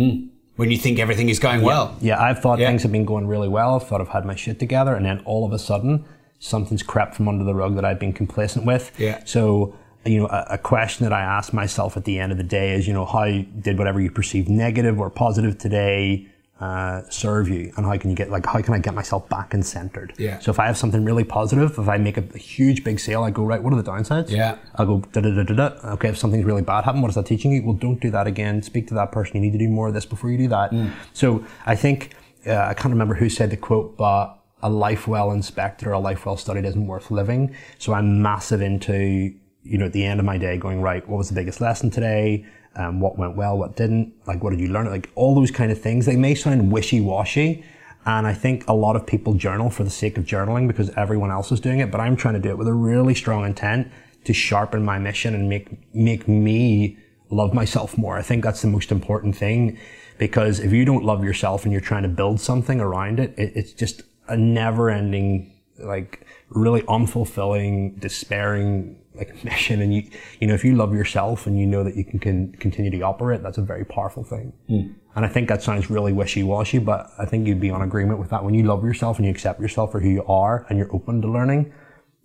S3: When you think everything is going well.
S4: Yeah, I've thought
S3: Yeah.
S4: things have been going really well. I've thought I've had my shit together, and then all of a sudden, something's crept from under the rug that I've been complacent with.
S3: Yeah.
S4: So, you know, a, a question that I ask myself at the end of the day is, you know, how did whatever you perceived negative or positive today uh, serve you and how can you get like how can I get myself back and centered?
S3: Yeah.
S4: So if I have something really positive, if I make a, a huge big sale, I go right. What are the downsides?
S3: Yeah.
S4: I go da da da da da. Okay, if something's really bad happened, what is that teaching you? Well, don't do that again. Speak to that person. You need to do more of this before you do that. So I think uh, I can't remember who said the quote, but a life well inspected or a life well studied isn't worth living. So I'm massive into you know at the end of my day going right. What was the biggest lesson today? Um, what went well? What didn't? Like what did you learn? Like all those kind of things. They may sound wishy washy. And I think a lot of people journal for the sake of journaling because everyone else is doing it, but I'm trying to do it with a really strong intent to sharpen my mission and make make me love myself more. I think that's the most important thing because if you don't love yourself and you're trying to build something around it, it it's just a never ending, like really unfulfilling, despairing like a mission. And you, you know, if you love yourself and you know that you can, can continue to operate, that's a very powerful thing. Hmm. And I think that sounds really wishy-washy, but I think you'd be on agreement with that. When you love yourself and you accept yourself for who you are and you're open to learning,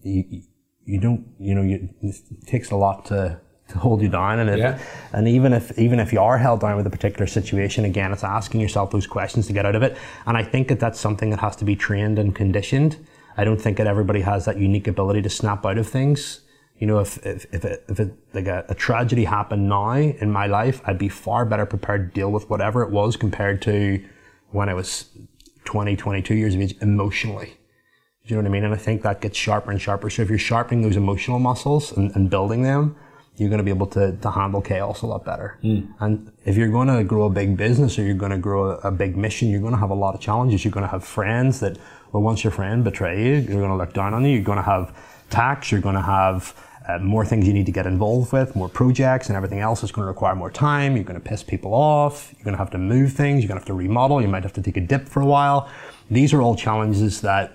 S4: you, you- you don't, you know, you, it takes a lot to, to hold you down. And it,
S3: Yeah.
S4: and even if, even if you are held down with a particular situation, again, it's asking yourself those questions to get out of it. And I think that that's something that has to be trained and conditioned. I don't think that everybody has that unique ability to snap out of things. You know, if, if, if it, if it, like a, a tragedy happened now in my life, I'd be far better prepared to deal with whatever it was compared to when I was 20, 22 years of age emotionally. Do you know what I mean? And I think that gets sharper and sharper. So if you're sharpening those emotional muscles and, and building them, you're going to be able to, to handle chaos a lot better. Hmm. And if you're going to grow a big business or you're going to grow a, a big mission, you're going to have a lot of challenges. You're going to have friends that, well, once your friend betray you, you're going to look down on you. You're going to have tax. You're going to have uh, more things you need to get involved with, more projects, and everything else is going to require more time. You're going to piss people off. You're going to have to move things. You're going to have to remodel. You might have to take a dip for a while. These are all challenges that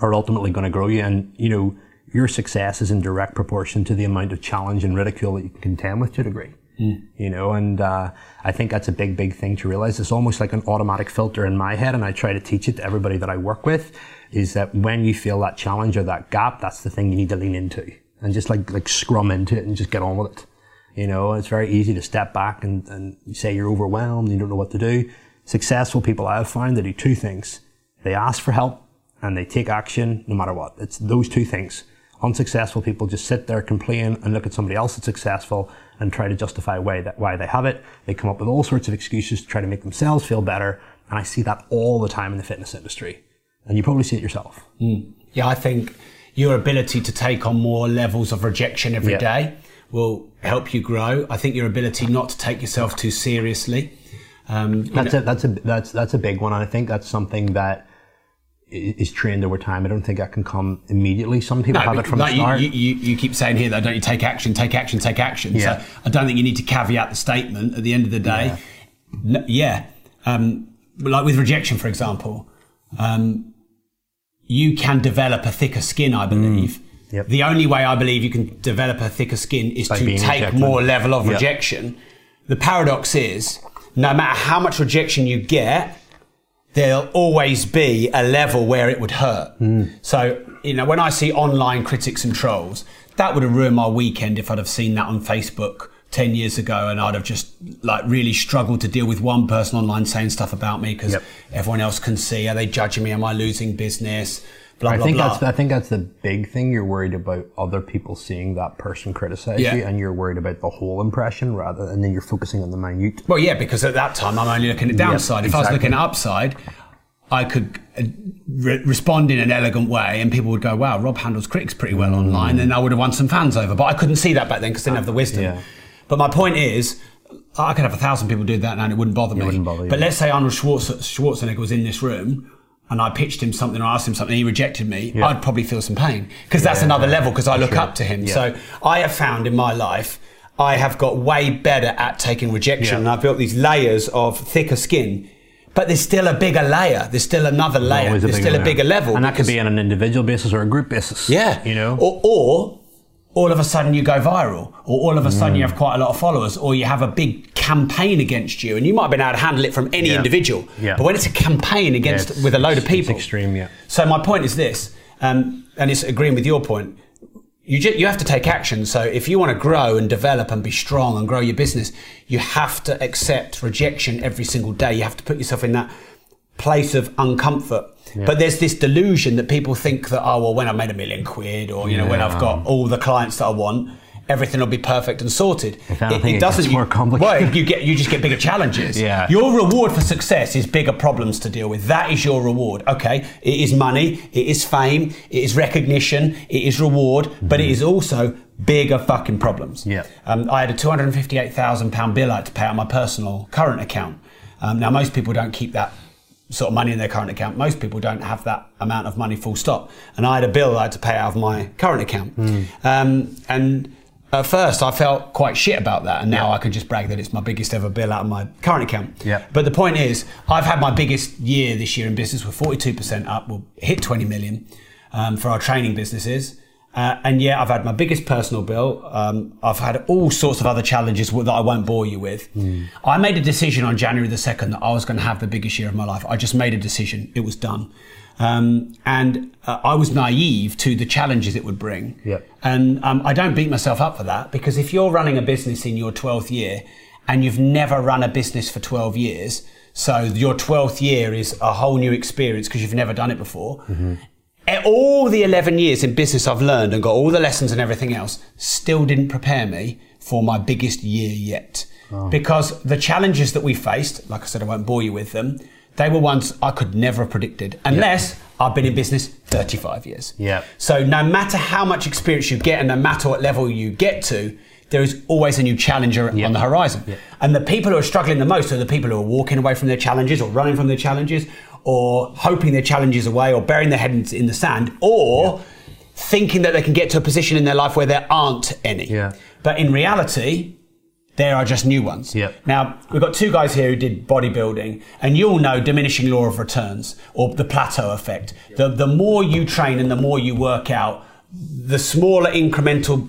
S4: are ultimately going to grow you. And, you know, your success is in direct proportion to the amount of challenge and ridicule that you can contend with to a degree. You know, and uh, I think that's a big, big thing to realize. It's almost like an automatic filter in my head, and I try to teach it to everybody that I work with. Is that when you feel that challenge or that gap, that's the thing you need to lean into and just like like scrum into it and just get on with it. You know, it's very easy to step back and, and say you're overwhelmed, you don't know what to do. Successful people I've found they do two things. They ask for help and they take action no matter what. It's those two things. Unsuccessful people just sit there, complain, and look at somebody else that's successful and try to justify why, that, why they have it. They come up with all sorts of excuses to try to make themselves feel better. And I see that all the time in the fitness industry. And you probably see it yourself. Hmm.
S3: Yeah, I think your ability to take on more levels of rejection every day will help you grow. I think your ability not to take yourself too seriously. Um,
S4: that's
S3: know-
S4: a, that's a that's that's a big one, and I think that's something that is trained over time. I don't think that can come immediately. Some people
S3: No,
S4: have it from
S3: like
S4: the start.
S3: you, you, you keep saying here, though, don't you take action, take action, take action.
S4: Yeah.
S3: So I don't think you need to caveat the statement at the end of the day. Yeah. yeah. Um, like with rejection, for example, um, you can develop a thicker skin, I believe.
S4: Mm. Yep.
S3: The only way I believe you can develop a thicker skin is
S4: By
S3: to take
S4: rejected.
S3: more level of
S4: Yep.
S3: rejection. The paradox is, no matter how much rejection you get, there'll always be a level where it would hurt. So, you know, when I see online critics and trolls, that would have ruined my weekend if I'd have seen that on Facebook 10 years ago and I'd have just like really struggled to deal with one person online saying stuff about me because
S4: Yep.
S3: everyone else can see. Are they judging me? Am I losing business? Blah,
S4: I
S3: blah,
S4: think
S3: blah.
S4: that's I think that's the big thing. You're worried about other people seeing that person criticize
S3: Yeah.
S4: you, and you're worried about the whole impression rather, and then you're focusing on the minute.
S3: Well, yeah, because at that time I'm only looking at downside. if I was looking at upside, I could uh, re- respond in an elegant way, and people would go, "Wow, Rob handles critics pretty well online," and I would have won some fans over. But I couldn't see that back then because I didn't have the wisdom.
S4: Yeah.
S3: But my point is, I could have a thousand people do that, and it wouldn't bother me.
S4: wouldn't bother you.
S3: But let's say Arnold Schwarzenegger was in this room. And I pitched him something or asked him something, and he rejected me.
S4: Yeah.
S3: I'd probably feel some pain because that's
S4: Yeah,
S3: another level because I look
S4: sure.
S3: up to him.
S4: Yeah.
S3: So I have found in my life, I have got way better at taking rejection,
S4: Yeah.
S3: and I've built these layers of thicker skin. But there's still a bigger layer. There's still another layer. There's still a bigger level.
S4: and that could be on an individual basis or a group basis.
S3: yeah,
S4: you know.
S3: or, or all of a sudden you go viral, or all of a sudden you
S4: Mm.
S3: have quite a lot of followers, or you have a big campaign against you, and you might have been able to handle it from any
S4: Yeah.
S3: individual.
S4: Yeah.
S3: But when it's a campaign against
S4: it's-
S3: with a load of
S4: it's- it's
S3: people,
S4: extreme, yeah.
S3: So my point is this, um, and it's agreeing with your point. you ju- you have to take action. So if you want to grow and develop and be strong and grow your business, you have to accept rejection every single day. You have to put yourself in that place of uncomfort. But there's this delusion that people think that oh well when I've made a million quid or you know when I've got all the clients that I want everything will be perfect and sorted.
S4: If anything, it gets
S3: you-
S4: more complicated.
S3: Well, you get you just get bigger challenges. *laughs*
S4: Yeah.
S3: Your reward for success is bigger problems to deal with. That is your reward. Okay. It is money. It is fame. It is recognition. It is reward. But it is also bigger fucking problems.
S4: Yeah.
S3: Um, I had a two hundred and fifty-eight thousand pound bill I had to pay on my personal current account. Um, now most people don't keep that sort of money in their current account. Most people don't have that amount of money full stop. And I had a bill I had to pay out of my current account. Um, and at first I felt quite shit about that. And now I can just brag that it's my biggest ever bill out of my current account.
S4: Yeah.
S3: But the point is, I've had my biggest year this year in business. We're 42% up. We'll hit 20 million um, for our training businesses. Uh, and yeah, I've had my biggest personal bill. Um, I've had all sorts of other challenges that I won't bore you with. I made a decision on January the 2nd that I was going to have the biggest year of my life. I just made a decision. It was done. Um, and uh, I was naive to the challenges it would bring.
S4: Yep.
S3: And um, I don't beat myself up for that because if you're running a business in your 12th year and you've never run a business for 12 years, so your 12th year is a whole new experience because you've never done it before. Eh, All the 11 years in business I've learned and got all the lessons and everything else still didn't prepare me for my biggest year yet. Oh. Because the challenges that we faced, like I said, I won't bore you with them, they were ones I could never have predicted unless I've been in business 35 years.
S4: Yeah.
S3: So no matter how much experience you get and no matter what level you get to, there is always a new challenger on the horizon. And the people who are struggling the most are the people who are walking away from their challenges or running from their challenges or hoping their challenges away or burying their head in, the sand or thinking that they can get to a position in their life where there aren't any.
S4: Yeah.
S3: But in reality, there are just new ones.
S4: Yep.
S3: Now, we've got two guys here who did bodybuilding, and you'll know diminishing law of returns or the plateau effect. The, the more you train and the more you work out, the smaller incremental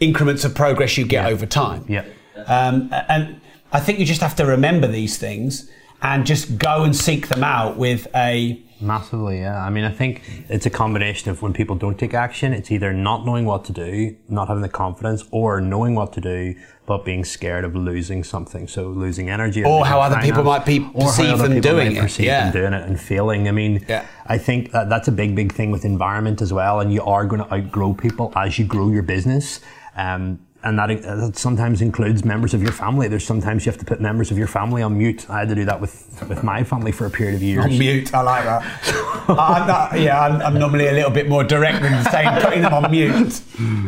S3: increments of progress you get over time.
S4: Yeah.
S3: Um, and I think you just have to remember these things and just go and seek them out with a
S4: Massively, yeah. I mean, I think it's a combination of when people don't take action, it's either not knowing what to do, not having the confidence, or knowing what to do, but being scared of losing something. So losing energy.
S3: Or
S4: losing
S3: how other people might be-
S4: or
S3: perceive them doing it,
S4: perceive
S3: yeah.
S4: them doing it and failing. I mean,
S3: Yeah.
S4: I think that that's a big, big thing with environment as well. And you are going to outgrow people as you grow your business. Um, and that, that sometimes includes members of your family. There's sometimes you have to put members of your family on mute. I had to do that with, with my family for a period of years.
S3: on mute. I like that. *laughs* I'm not, yeah, I'm, I'm normally a little bit more direct than saying putting them on mute.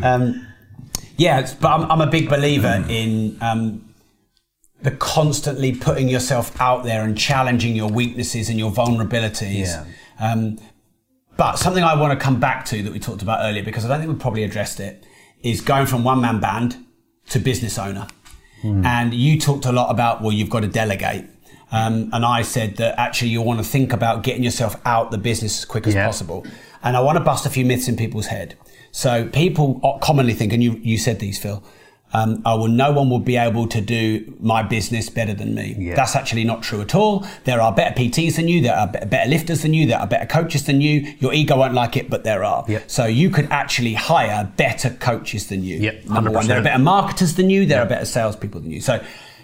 S3: Um, yeah, it's- but I'm, I'm a big believer in um, the constantly putting yourself out there and challenging your weaknesses and your vulnerabilities.
S4: Yeah.
S3: Um, but something I want to come back to that we talked about earlier, because I don't think we probably addressed it, is going from one man band to business owner. And you talked a lot about, well, you've got to delegate. Um, and I said that actually you want to think about getting yourself out the business as quick as
S4: Yeah.
S3: possible. And I want to bust a few myths in people's head. So people commonly think, and you, you said these, Phil, um, oh, well, no one will be able to do my business better than me.
S4: Yeah.
S3: That's actually not true at all. There are better PTs than you. There are better lifters than you. There are better coaches than you. Your ego won't like it, but there are.
S4: Yep.
S3: So you could actually hire better coaches than you.
S4: Yep,
S3: Number one, there are better marketers than you. There are better salespeople than you. So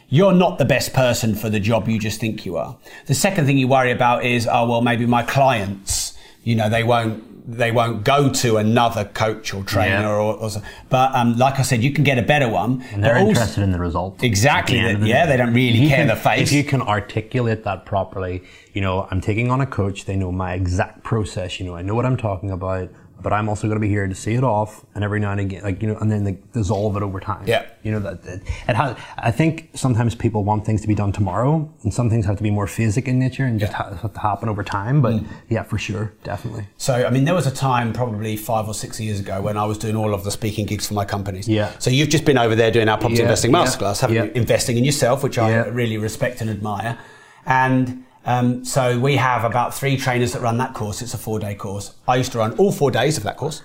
S3: you're not the best person for the job you just think you are. The second thing you worry about is, oh well, maybe my clients, you know, they won't they won't go to another coach or trainer
S4: Yeah.
S3: or, or but um, like I said, you can get a better one.
S4: And they're
S3: also-
S4: interested in the result.
S3: Exactly.
S4: The the
S3: Yeah,
S4: day.
S3: they don't really care
S4: can-
S3: the face.
S4: If you can articulate that properly, you know, I'm taking on a coach, they know my exact process, you know, I know what I'm talking about, but I'm also going to be here to see it off and every now and again, like, you know, and then like, dissolve it over time.
S3: Yeah.
S4: You know, that, that it has, I think sometimes people want things to be done tomorrow and some things have to be more phasic in nature and just ha- have to happen over time. But
S3: Mm.
S4: yeah, for sure. Definitely.
S3: So, I mean, there was a time probably five or six years ago when I was doing all of the speaking gigs for my companies.
S4: Yeah.
S3: So you've just been over there doing our property
S4: Yeah,
S3: investing
S4: yeah,
S3: masterclass, haven't
S4: yeah.
S3: you? Investing in yourself, which I really respect and admire. And um, so we have about three trainers that run that course. It's a four-day course. I used to run all four days of that course,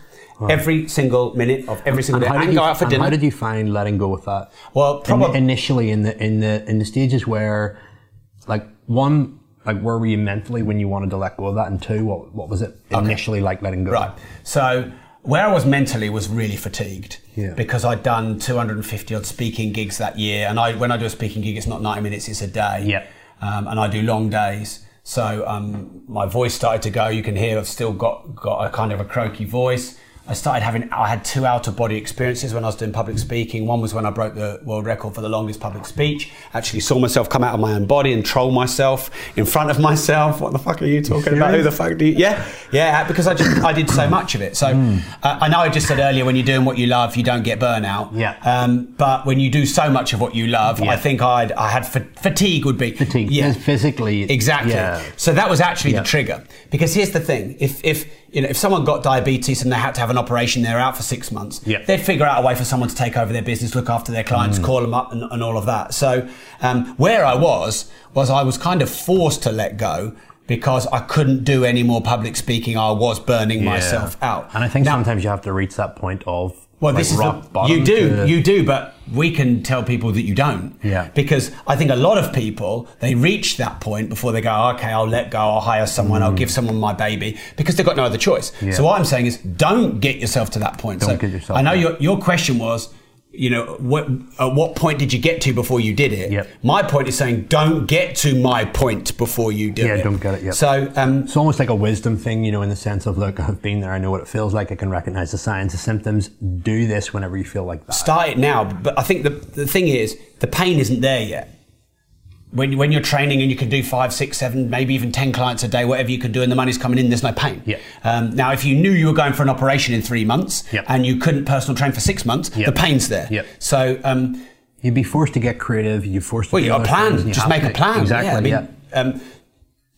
S3: every single minute of every single day,
S4: how
S3: and
S4: did,
S3: go
S4: you,
S3: out for
S4: and
S3: dinner.
S4: how did you find letting go with that?
S3: Well,
S4: In- initially in the in the in the stages where, like one, like where were you mentally when you wanted to let go of that, and two, what what was it initially like letting go?
S3: Right. So where I was mentally was really fatigued
S4: Yeah.
S3: because I'd done 250 odd speaking gigs that year, and I when I do a speaking gig, it's not 90 minutes; it's a day.
S4: Yeah.
S3: Um, and I do long days, so um, my voice started to go. You can hear I've still got got a kind of a croaky voice. I started having I had two out of body experiences when I was doing public speaking. One was when I broke the world record for the longest public speech. Actually saw myself come out of my own body and troll myself in front of myself. What the fuck are you talking about? Who the fuck do you? Yeah, yeah. Because I just I did so much of it. So uh, I know I just said earlier when you're doing what you love, you don't get burnout.
S4: Yeah.
S3: Um, but when you do so much of what you love,
S4: Yeah.
S3: I think I'd I had fa- fatigue would be
S4: Fatigue.
S3: Yeah.
S4: Physically.
S3: Exactly.
S4: Yeah.
S3: So that was actually
S4: Yeah.
S3: the trigger. Because here's the thing: if if you know if someone got diabetes and they had to have an operation, they're out for six months.
S4: Yeah.
S3: They'd figure out a way for someone to take over their business, look after their clients,
S4: Mm.
S3: call them up, and, and all of that. So um, where I was was I was kind of forced to let go. Because I couldn't do any more public speaking, I was burning
S4: Yeah.
S3: myself out.
S4: And I think
S3: Now-
S4: sometimes you have to reach that point of
S3: well,
S4: like
S3: this is the, you do, you do, but we can tell people that you don't.
S4: Yeah.
S3: Because I think a lot of people they reach that point before they go, okay, I'll let go, I'll hire someone, I'll give someone my baby, because they've got no other choice.
S4: Mm. Yeah.
S3: So what I'm saying is, don't get yourself to that point.
S4: Don't
S3: so
S4: get yourself
S3: I know
S4: there.
S3: your your question was. You know, what, at what point did you get to before you did it?
S4: Yep.
S3: My point is saying, don't get to my point before you do it.
S4: Yeah,
S3: it.
S4: don't get it, yep.
S3: So, um,
S4: It's almost like a wisdom thing, you know, in the sense of, look, I've been there, I know what it feels like, I can recognize the signs, the symptoms. Do this whenever you feel like that.
S3: start it now. But I think the, the thing is, the pain isn't there yet. When, when you're training and you can do five, six, seven, maybe even 10 clients a day, whatever you can do, and the money's coming in, there's no pain.
S4: Yeah.
S3: Um, now, if you knew you were going for an operation in three months
S4: Yep.
S3: and you couldn't personal train for six months,
S4: Yep.
S3: the pain's there.
S4: Yep.
S3: So, um,
S4: You'd be forced to get creative, you're forced to
S3: well, you got a plan.
S4: things, you
S3: Just
S4: have
S3: make a plan.
S4: Exactly,
S3: Yeah, I mean,
S4: yeah.
S3: Um,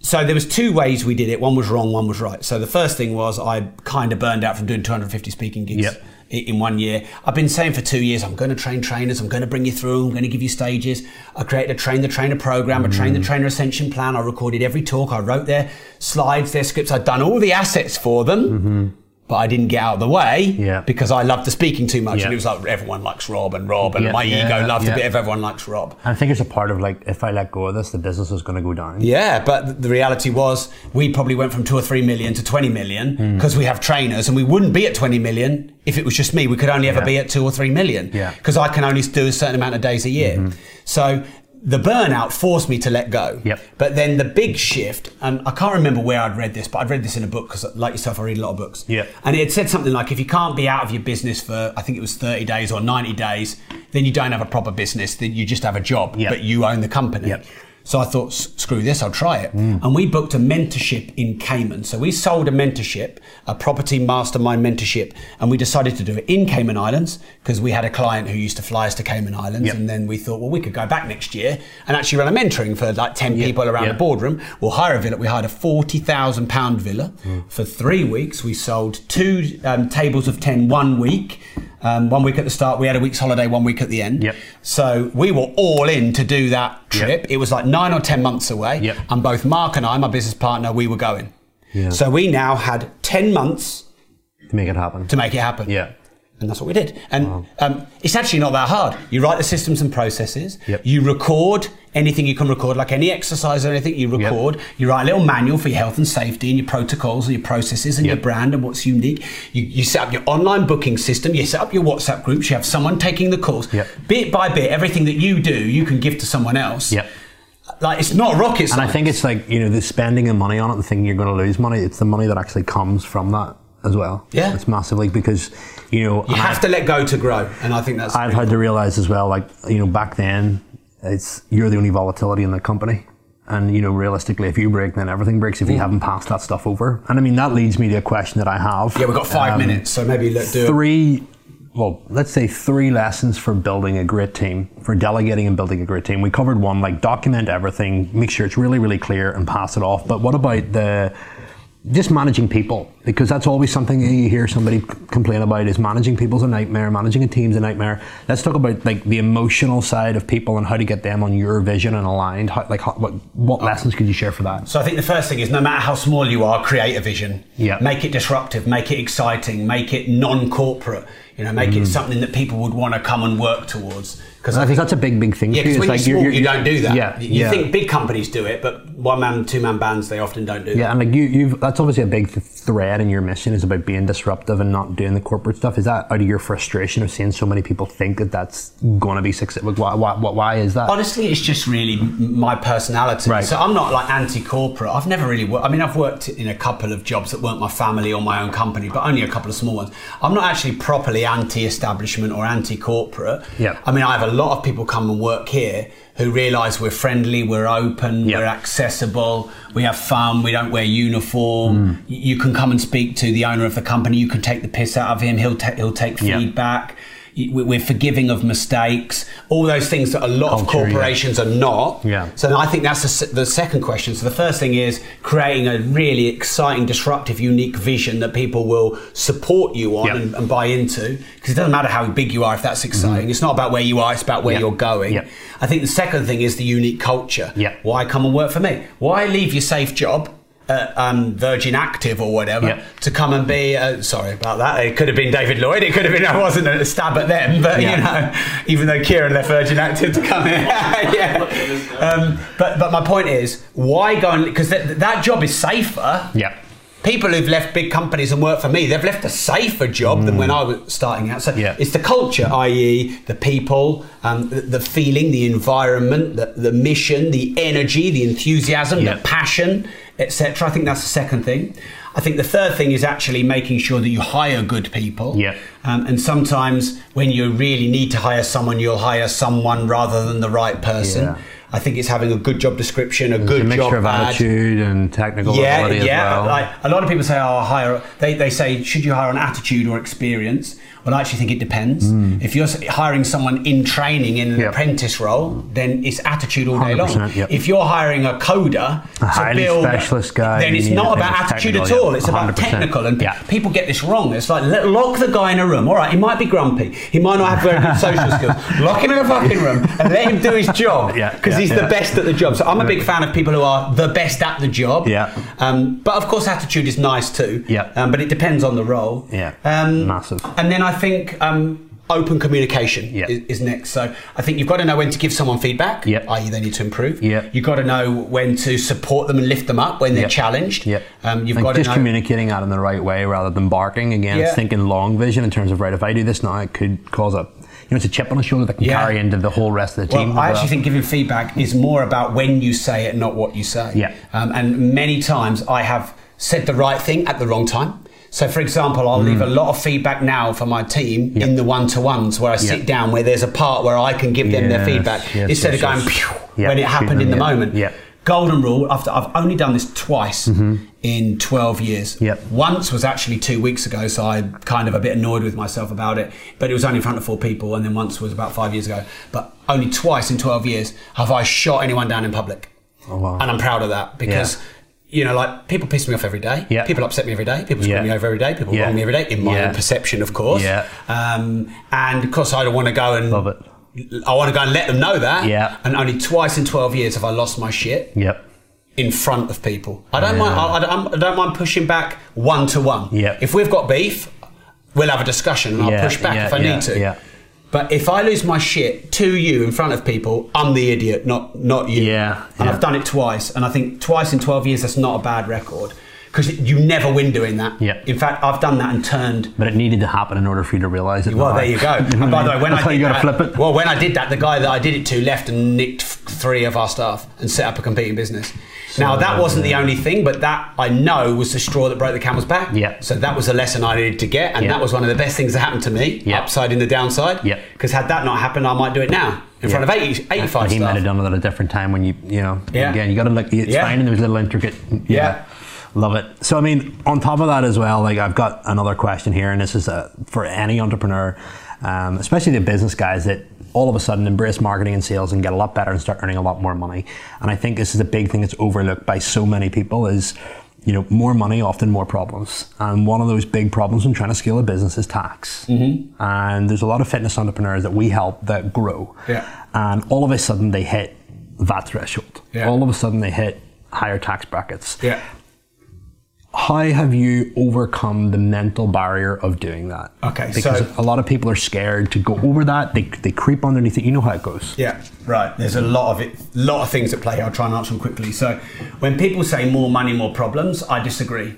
S3: so there was two ways we did it. One was wrong, one was right. So the first thing was I kind of burned out from doing 250 speaking gigs
S4: Yep.
S3: In one year. I've been saying for two years, I'm going to train trainers. I'm going to bring you through. I'm going to give you stages. I created a train the trainer program, a train the
S4: Mm.
S3: trainer ascension plan. I recorded every talk. I wrote their slides, their scripts. I'd done all the assets for them. But I didn't get out of the way
S4: Mm-hmm. Yeah.
S3: because I loved the speaking too much.
S4: Yeah.
S3: And it was like everyone likes Rob and Rob, and
S4: Yeah,
S3: my ego loved a bit of everyone likes Rob.
S4: I think it's a part of like, if I let go of this, the business is going to go down.
S3: Yeah, but the reality was we probably went from two or three million to 20 million
S4: Hmm.
S3: because we have trainers and we wouldn't be at 20 million if it was just me. We could only ever be at two or three million
S4: Yeah. Mm-hmm.
S3: because I can only do a certain amount of days a year. So the burnout forced me to let go.
S4: Yep.
S3: But then the big shift, and I can't remember where I'd read this, but I'd read this in a book because, like yourself, I read a lot of books.
S4: Yep.
S3: And it had said something like if you can't be out of your business for, I think it was 30 days or 90 days, then you don't have a proper business, then you just have a job,
S4: Yep.
S3: but you own the company.
S4: Yep.
S3: So I thought, screw this, I'll try it. And we booked a mentorship in Cayman. So we sold a mentorship, a property mastermind mentorship, and we decided to do it in Cayman Islands because we had a client who used to fly us to Cayman Islands.
S4: Yep.
S3: And then we thought, well, we could go back next year and actually run a mentoring for like 10
S4: Yep.
S3: people around
S4: Yep.
S3: the boardroom. We'll hire a villa. We hired a £40,000 villa. For three weeks, we sold two um, tables of 10 one week. Um, one week at the start, we had a week's holiday, one week at the end.
S4: Yep.
S3: So we were all in to do that trip. It was like nine or 10 months away.
S4: Yep.
S3: And both Mark and I, my business partner, we were going.
S4: Yeah.
S3: So we now had 10 months
S4: To make it happen.
S3: to make it happen.
S4: Yeah.
S3: And that's what we did. And um, it's actually not that hard. You write the systems and processes.
S4: Yep.
S3: You record anything you can record, like any exercise or anything you record. You write a little manual for your health and safety and your protocols and your processes and
S4: Yep.
S3: your brand and what's unique. You, you set up your online booking system. You set up your WhatsApp groups. You have someone taking the calls.
S4: Yep.
S3: Bit by bit, everything that you do, you can give to someone else.
S4: Yep.
S3: Like it's not rocket
S4: And. I think it's like, you know, the spending of money on it and thinking you're going to lose money, it's the money that actually comes from that as well.
S3: Yeah.
S4: It's massively because, you know,
S3: you
S4: and
S3: have
S4: I-
S3: to let go to grow. And I think that's.
S4: I've had to realize as well, like, you know, back then, it's you're the only volatility in the company. And, you know, realistically, if you break, then everything breaks if you haven't passed that stuff over. And I mean, that leads me to a question that I have.
S3: yeah, we've got five
S4: Um,
S3: minutes, so maybe let's do it.
S4: Three, well, let's say three lessons for building a great team, for delegating and building a great team. We covered one, like document everything, make sure it's really, really clear and pass it off. But what about the, just managing people because that's always something that you hear somebody complain about is managing people's a nightmare managing a team's a nightmare let's talk about like the emotional side of people and how to get them on your vision and aligned how, like how, what, what lessons could you share for that
S3: So I think the first thing is no matter how small you are, create a vision.
S4: Yeah.
S3: Make it disruptive, make it exciting, make it non-corporate. You know, make it mm. something that people would want to come and work towards. Because
S4: I think that's a big big thing
S3: yeah, because when
S4: It's
S3: you're small,
S4: you're-
S3: you
S4: you're-
S3: don't do that.
S4: yeah
S3: You
S4: yeah.
S3: think big companies do it, but one man, two man bands, they often don't do
S4: Yeah,
S3: that.
S4: and like you, you've that's obviously a big th- thread cred and your mission is about being disruptive and not doing the corporate stuff. Is that out of your frustration of seeing so many people think that that's going to be successful? Why, why, why, why is that?
S3: Honestly, it's just really my personality.
S4: Right.
S3: So I'm not like anti-corporate. I've never really worked. I mean, I've worked in a couple of jobs that weren't my family or my own company, but only a couple of small ones. I'm not actually properly anti-establishment or anti-corporate.
S4: Yeah.
S3: I mean, I have a lot of people come and work here who realise we're friendly, we're open,
S4: Yeah.
S3: we're accessible, we have fun, we don't wear uniform.
S4: Mm.
S3: You can come and speak to the owner of the company. You can take the piss out of him. He'll take he'll take feedback. Y- we- We're forgiving of mistakes. All those things that a lot of
S4: Culture, yeah.
S3: corporations are not.
S4: Yeah.
S3: So I think that's the, the second question. So the first thing is creating a really exciting, disruptive, unique vision that people will support you on
S4: Yeah.
S3: and, and buy into. Because it doesn't matter how big you are if that's exciting. It's not about where you are. It's about where
S4: Mm-hmm. Yeah.
S3: you're going.
S4: Yeah.
S3: I think the second thing is the unique culture.
S4: Yeah.
S3: Why come and work for me? Why leave your safe job? At, um, Virgin Active or whatever
S4: Yeah.
S3: to come and be uh, sorry about that it could have been David Lloyd it could have been I wasn't a stab at them but
S4: Yeah.
S3: you know even though Kieran left Virgin Active to come here *laughs* yeah um, but but my point is why go and because that, that job is safer
S4: yeah.
S3: people who've left big companies and worked for me, they've left a safer job than when I was starting out. So
S4: Mm. Yeah.
S3: it's the culture, i.e., the people, um, the, the feeling, the environment, the, the mission, the energy, the enthusiasm, the passion, etc. I think that's the second thing. I think the third thing is actually making sure that you hire good people.
S4: Yeah.
S3: Um, and sometimes when you really need to hire someone, you'll hire someone rather than the right person.
S4: Yeah.
S3: I think it's having a good job description, a
S4: It's
S3: good
S4: a mixture
S3: job
S4: of
S3: ad.
S4: attitude and technical
S3: Yeah, yeah.
S4: well.
S3: Like a lot of people say, "Oh, hire." They, they say, "Should you hire on attitude or experience?" Well, I actually think it depends. If you're hiring someone in training in an.
S4: Yep.
S3: apprentice role, then it's attitude all day long.
S4: yep.
S3: If you're hiring a coder,
S4: A
S3: to
S4: highly
S3: build,
S4: specialist guy,
S3: then it's not about attitude at all.
S4: yeah.
S3: It's about technical, and people get this wrong. It's like lock the guy in a room. All right, he might be grumpy. He might not have very good *laughs* social skills. Lock him in a fucking room and let him do his job. *laughs*
S4: Yeah,
S3: because he's the best at the job. So I'm a big fan of people who are the best at the job.
S4: Yeah.
S3: Um, but of course, attitude is nice too.
S4: Yeah.
S3: Um, but it depends on the role.
S4: Yeah.
S3: Um,
S4: Massive.
S3: And then I think um, open communication
S4: Yeah.
S3: is, is next. So I think you've got to know when to give someone feedback,
S4: Yeah.
S3: i.e., they need to improve.
S4: Yeah.
S3: You've got to know when to support them and lift them up when they're
S4: Yeah.
S3: challenged.
S4: Yeah.
S3: Um, you've got to
S4: just
S3: know.
S4: communicating that in the right way rather than barking. Again,
S3: Yeah.
S4: thinking long vision in terms of right. If I do this now, it could cause a you know it's a chip on the shoulder that can
S3: Yeah.
S4: carry into the whole rest of the team.
S3: Well, I actually think giving feedback is more about when you say it, not what you say.
S4: Yeah.
S3: Um, and many times I have said the right thing at the wrong time. So, for example, I'll leave a lot of feedback now for my team
S4: Mm. Yeah.
S3: in the one-to-ones where I sit down, where there's a part where I can give them their feedback
S4: yes,
S3: instead
S4: yes,
S3: of going
S4: yes. Yeah,
S3: when it happened in the moment. Golden rule. I've, I've only done this twice in 12 years.
S4: Mm-hmm. Yep.
S3: Once was actually two weeks ago, so I'm kind of a bit annoyed with myself about it. But it was only in front of four people, and then once was about five years ago. But only twice in 12 years have I shot anyone down in public.
S4: Oh, wow.
S3: And I'm proud of that because.
S4: Yeah.
S3: You know, like people piss me off every day.
S4: Yeah.
S3: People upset me every day. People screw
S4: Yeah.
S3: me over every day. People
S4: Yeah.
S3: wrong me every day. In my
S4: Yeah.
S3: own perception, of course.
S4: Yeah.
S3: Um, and of course, I don't want to go and
S4: Love it.
S3: I want to go and let them know that.
S4: Yeah.
S3: And only twice in 12 years have I lost my shit
S4: Yep.
S3: in front of people. I don't
S4: Yeah.
S3: mind. I, I don't, mind pushing back one to one.
S4: Yeah.
S3: If we've got beef, we'll have a discussion and I'll push back
S4: yeah,
S3: if I
S4: yeah,
S3: need to.
S4: yeah.
S3: But if I lose my shit to you in front of people, I'm the idiot, not not you.
S4: Yeah,
S3: And
S4: yeah.
S3: I've done it twice, and I think twice in 12 years that's not a bad record because you never win doing that.
S4: Yeah.
S3: In fact, I've done that and turned
S4: But it needed to happen in order for you to realise it.
S3: well, there you go. and by the way, when
S4: That's *laughs*
S3: I did
S4: you got to
S3: that,
S4: flip it.
S3: well, when I did that, the guy that I did it to left and nicked three of our staff and set up a competing business. Now that wasn't the only thing, but that I know was the straw that broke the camel's back.
S4: Yeah.
S3: So that was a lesson I needed to get, and
S4: Yeah.
S3: that was one of the best things that happened to me.
S4: Yeah.
S3: Upside in the downside.
S4: Yeah.
S3: Because had that not happened, I might do it now in front of 80, 85
S4: And he
S3: staff.
S4: might have done it at a different time when you, you know,
S3: Yeah.
S4: again, you got to look, it's
S3: Yeah.
S4: fine and there's little intricate.
S3: Yeah.
S4: Love it. So, I mean, on top of that as well, like I've got another question here, and this is uh for any entrepreneur, um, especially the business guys that all of a sudden embrace marketing and sales and get a lot better and start earning a lot more money. And I think this is a big thing that's overlooked by so many people is, you know, more money, often more problems. And one of those big problems when trying to scale a business is tax. Mm-hmm. And there's a lot of fitness entrepreneurs that we help that grow.
S3: Yeah.
S4: And all of a sudden they hit that threshold.
S3: Yeah.
S4: All of a sudden they hit higher tax brackets.
S3: Yeah.
S4: How have you overcome the mental barrier of doing that?
S3: Okay,
S4: because
S3: so-
S4: a lot of people are scared to go over that. They, they creep underneath it. You know how it goes.
S3: Yeah, right. There's a lot of it, lot of things at play. Here, I'll try and answer them quickly. So, when people say more money, more problems, I disagree.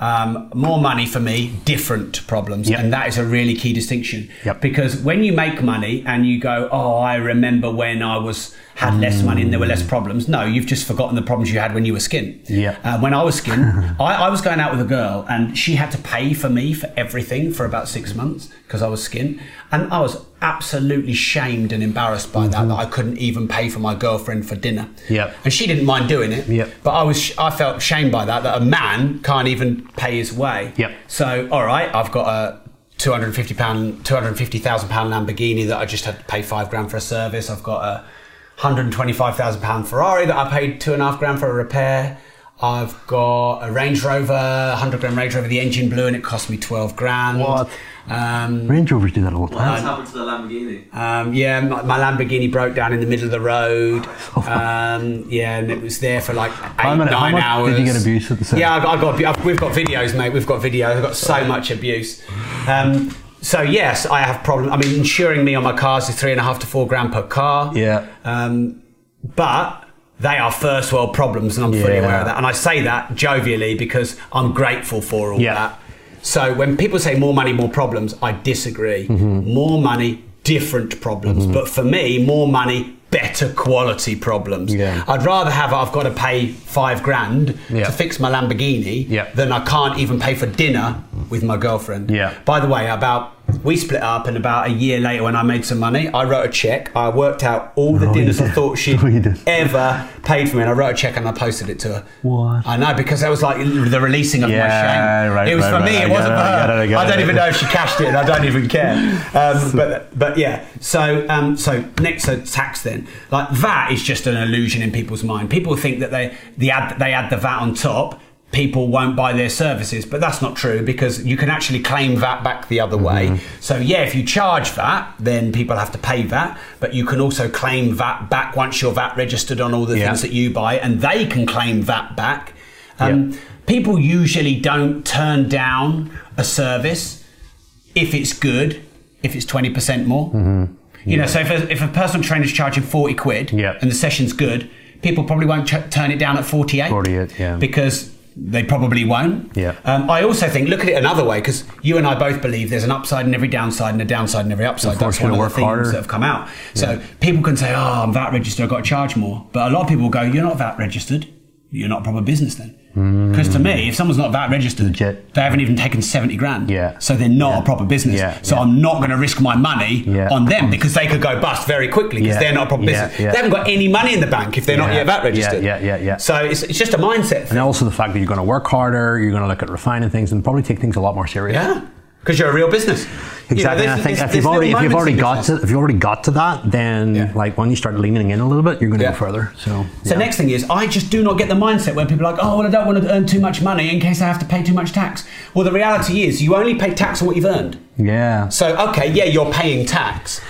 S3: Um, more money for me, different problems, and that is a really key distinction. Because when you make money and you go, "Oh, I remember when I was had less money and there were less problems," no, you've just forgotten the problems you had when you were skin.
S4: Yeah.
S3: Uh, when I was skin, *laughs* I, I was going out with a girl and she had to pay for me for everything for about six months because I was skin. And I was absolutely shamed and embarrassed by that, that mm-hmm. I couldn't even pay for my girlfriend for dinner.
S4: Yeah.
S3: And she didn't mind doing it.
S4: Yep.
S3: But I was, I felt shamed by that, that a man can't even pay his way.
S4: Yep.
S3: So, all right, I've got a 250 pound, 250,000 pound Lamborghini that I just had to pay five grand for a service. I've got a 125,000 pound Ferrari that I paid two and a half grand for a repair. I've got a Range Rover, 100 grand Range Rover. The engine blew and it cost me 12 grand.
S4: What?
S3: Um,
S4: Range Rovers do that all the
S6: What has
S4: time.
S6: happened to the Lamborghini?
S3: um, yeah, my, my Lamborghini broke down in the middle of the road. Um, yeah, and it was there for like eight,
S4: How many- how
S3: nine
S4: much
S3: hours.
S4: did you get abuse at the same-
S3: Yeah, I, I got. I've, we've got videos, mate. We've got videos. I've got so much abuse. Um, so yes, I have problems. I mean, insuring me on my cars is three and a half to four grand per car.
S4: Yeah.
S3: Um, but they are first world problems, and I'm fully aware of that. And I say that jovially because I'm grateful for all
S4: Yeah.
S3: that. So when people say more money, more problems, I disagree.
S4: Mm-hmm.
S3: More money, different problems. But for me, more money, better quality problems.
S4: Yeah.
S3: I'd rather have I've got to pay five grand
S4: Yeah.
S3: to fix my Lamborghini
S4: Yeah.
S3: than I can't even pay for dinner with my girlfriend.
S4: Yeah.
S3: By the way, about we split up, and about a year later, when I made some money, I wrote a check. I worked out all the
S4: you
S3: dinners I thought *laughs*
S4: you did.
S3: ever paid for me, and I wrote a check and I posted it to her.
S4: What?
S3: I know because that was like the releasing of my shame.
S4: right,
S3: it was
S4: right,
S3: for
S4: right.
S3: me.
S4: I
S3: It wasn't
S4: it,
S3: for
S4: I
S3: her.
S4: get it, I get
S3: don't even know if she cashed it, and I don't even care. Um, *laughs* but but yeah. So um, so next so tax then like VAT is just an illusion in people's mind. People think that they the add they add the VAT on top. People won't buy their services, but that's not true because you can actually claim VAT back the other
S4: Mm-hmm.
S3: way. So yeah, if you charge VAT, then people have to pay VAT, but you can also claim VAT back once you're VAT registered on all the
S4: Yeah.
S3: things that you buy, and they can claim that back. Um, People usually don't turn down a service if it's good, if it's 20% more. You know, so if a, if a personal trainer is charging 40 quid
S4: Yeah.
S3: and the session's good, people probably won't ch- turn it down at 48.
S4: 48, yeah.
S3: Because they probably won't.
S4: Yeah.
S3: Um, I also think, look at it another way, because you and I both believe there's an upside in every downside and a downside in every upside.
S4: Of course,
S3: That's one of the
S4: work
S3: themes
S4: harder.
S3: that have come out. So people can say, oh, I'm VAT registered, I've got to charge more. But a lot of people go, you're not VAT registered. You're not a proper business then. Because to me, if someone's not VAT registered,
S4: Mm. Legit.
S3: they haven't even taken 70 grand.
S4: Yeah.
S3: So they're not a proper business.
S4: Yeah,
S3: So
S4: yeah.
S3: I'm not going to risk my money
S4: Yeah.
S3: on them because they could go bust very quickly because
S4: Yeah.
S3: they're not a proper business.
S4: yeah.
S3: They haven't got any money in the bank if they're not
S4: Yeah.
S3: yet VAT registered.
S4: yeah, yeah, yeah.
S3: So it's, it's just a mindset Thing.
S4: And also the fact that you're going to work harder, you're going to look at refining things, and probably take things a lot more serious.
S3: Yeah. Because you're a real business. *laughs* You know,
S4: Exactly. and I think
S3: there's-
S4: if you've already if you've already got to if you've already got to that, then
S3: Yeah.
S4: like when you start leaning in a little bit, you're going to
S3: Yeah.
S4: go further. So
S3: So next thing is, I just do not get the mindset where people are like, oh, well, I don't want to earn too much money in case I have to pay too much tax. Well, the reality is, you only pay tax on what you've earned.
S4: yeah.
S3: So, okay, yeah, you're paying tax.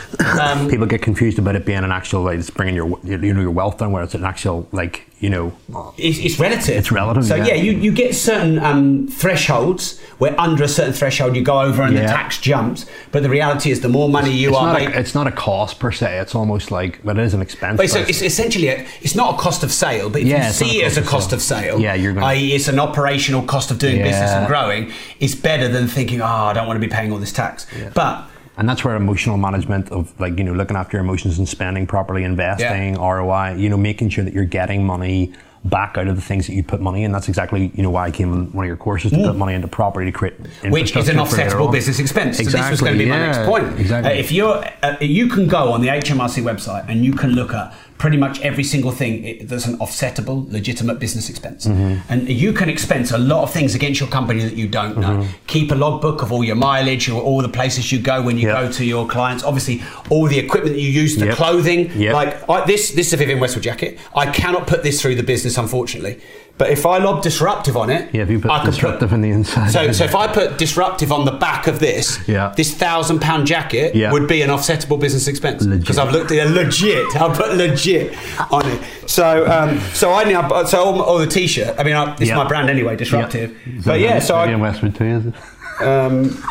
S3: Um, *coughs*
S4: People get confused about it being an actual like it's bringing your you know your wealth down, where it's an actual like you know
S3: it's, it's relative.
S4: It's relative,
S3: So
S4: yeah.
S3: yeah, you, you get certain um, thresholds where under a certain threshold you go over and the tax jumps. But the reality is, the more money you
S4: it's
S3: are
S4: not a, it's not a cost per se. It's almost like but it is an expense.
S3: But it's, it's essentially a, it's not a cost of sale, but if
S4: Yeah,
S3: you see it as a
S4: cost of
S3: of
S4: sale.
S3: sale,
S4: Yeah, you're gonna-
S3: i.e., it's an operational cost of doing business and growing. It's better than thinking, oh, I don't want to be paying all this tax. But
S4: and that's where emotional management of like you know looking after your emotions and spending properly, investing, ROI, you know, making sure that you're getting money back out of the things that you put money in. That's exactly you know why I came in one of your courses to
S3: Mm.
S4: put money into property to create
S3: which is an offsetable business expense.
S4: Exactly.
S3: So this was going to be my next point.
S4: Exactly.
S3: Uh, if you're, uh, you can go on the HMRC website and you can look at pretty much every single thing that's an offsettable, legitimate business expense,
S4: Mm-hmm.
S3: and you can expense a lot of things against your company that you don't know.
S4: Mm-hmm.
S3: Keep a logbook of all your mileage, or all the places you go when you go to your clients. Obviously, all the equipment that you use, the
S4: Yep.
S3: clothing.
S4: Yep.
S3: Like I, this, this is a Vivienne Westwood jacket. I cannot put this through the business, unfortunately. But if I lob disruptive on it,
S4: yeah, if you put
S3: I
S4: disruptive in the inside.
S3: so, so if I put disruptive on the back of this,
S4: Yeah.
S3: this thousand pound jacket
S4: Yeah.
S3: would be an offsettable business expense because I've looked at it legit. I put legit on it. So, um, so I now, so all, all the t-shirt. I mean, I, it's
S4: Yeah.
S3: my brand anyway, disruptive. But yeah, so I,
S4: Westwood too, is it?
S3: um,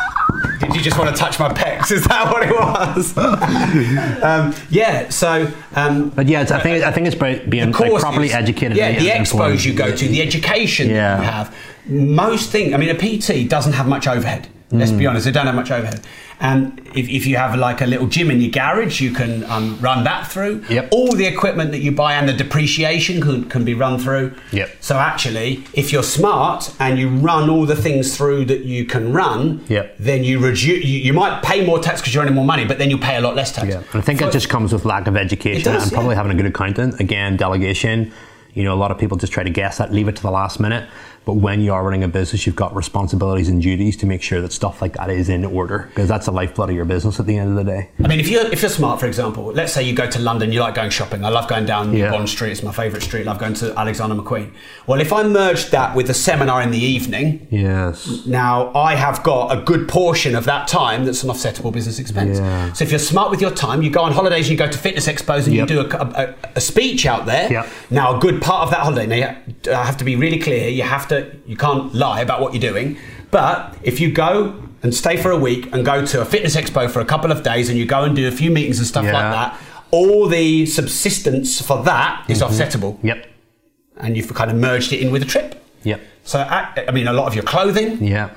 S3: you just want to touch my pecs? Is that what it was? *laughs* um, yeah. So, um,
S4: But yeah, it's, I think I think it's about being like,
S3: courses-
S4: properly educated.
S3: Yeah, the
S4: informed.
S3: expos you go to, the education
S4: Yeah.
S3: that you have. Most things. I mean, a PT doesn't have much overhead. Let's be
S4: Mm.
S3: honest, they don't have much overhead. And if, if you have like a little gym in your garage, you can um, run that through.
S4: Yep.
S3: All the equipment that you buy and the depreciation can, can be run through.
S4: Yep.
S3: So actually, if you're smart and you run all the things through that you can run,
S4: Yep.
S3: then you reduce. You, you might pay more tax because you're earning more money, but then you pay a lot less tax.
S4: Yeah, and I think that just comes with lack of education
S3: does,
S4: and probably
S3: yeah.
S4: having a good accountant. Again, delegation. You know, a lot of people just try to guess that, leave it to the last minute. But when you are running a business, you've got responsibilities and duties to make sure that stuff like that is in order because that's the lifeblood of your business at the end of the day.
S3: I mean, if you're if you're smart, for example, let's say you go to London, you like going shopping. I love going down
S4: Yeah.
S3: Bond Street; it's my favourite street. I love going to Alexander McQueen. Well, if I merged that with a seminar in the evening,
S4: Yes.
S3: now I have got a good portion of that time that's an offsettable business expense.
S4: Yeah.
S3: So if you're smart with your time, you go on holidays, and you go to fitness expos, and
S4: Yep.
S3: you do a, a, a speech out there.
S4: Yep.
S3: Now, a good part of that holiday. Now, you- I have to be really clear. You have to. You can't lie about what you're doing. But if you go and stay for a week and go to a fitness expo for a couple of days, and you go and do a few meetings and stuff like that, all the subsistence for that is offsettable
S4: Yep.
S3: and you've kind of merged it in with a trip.
S4: Yep.
S3: So, I, I mean, a lot of your clothing.
S4: Yeah.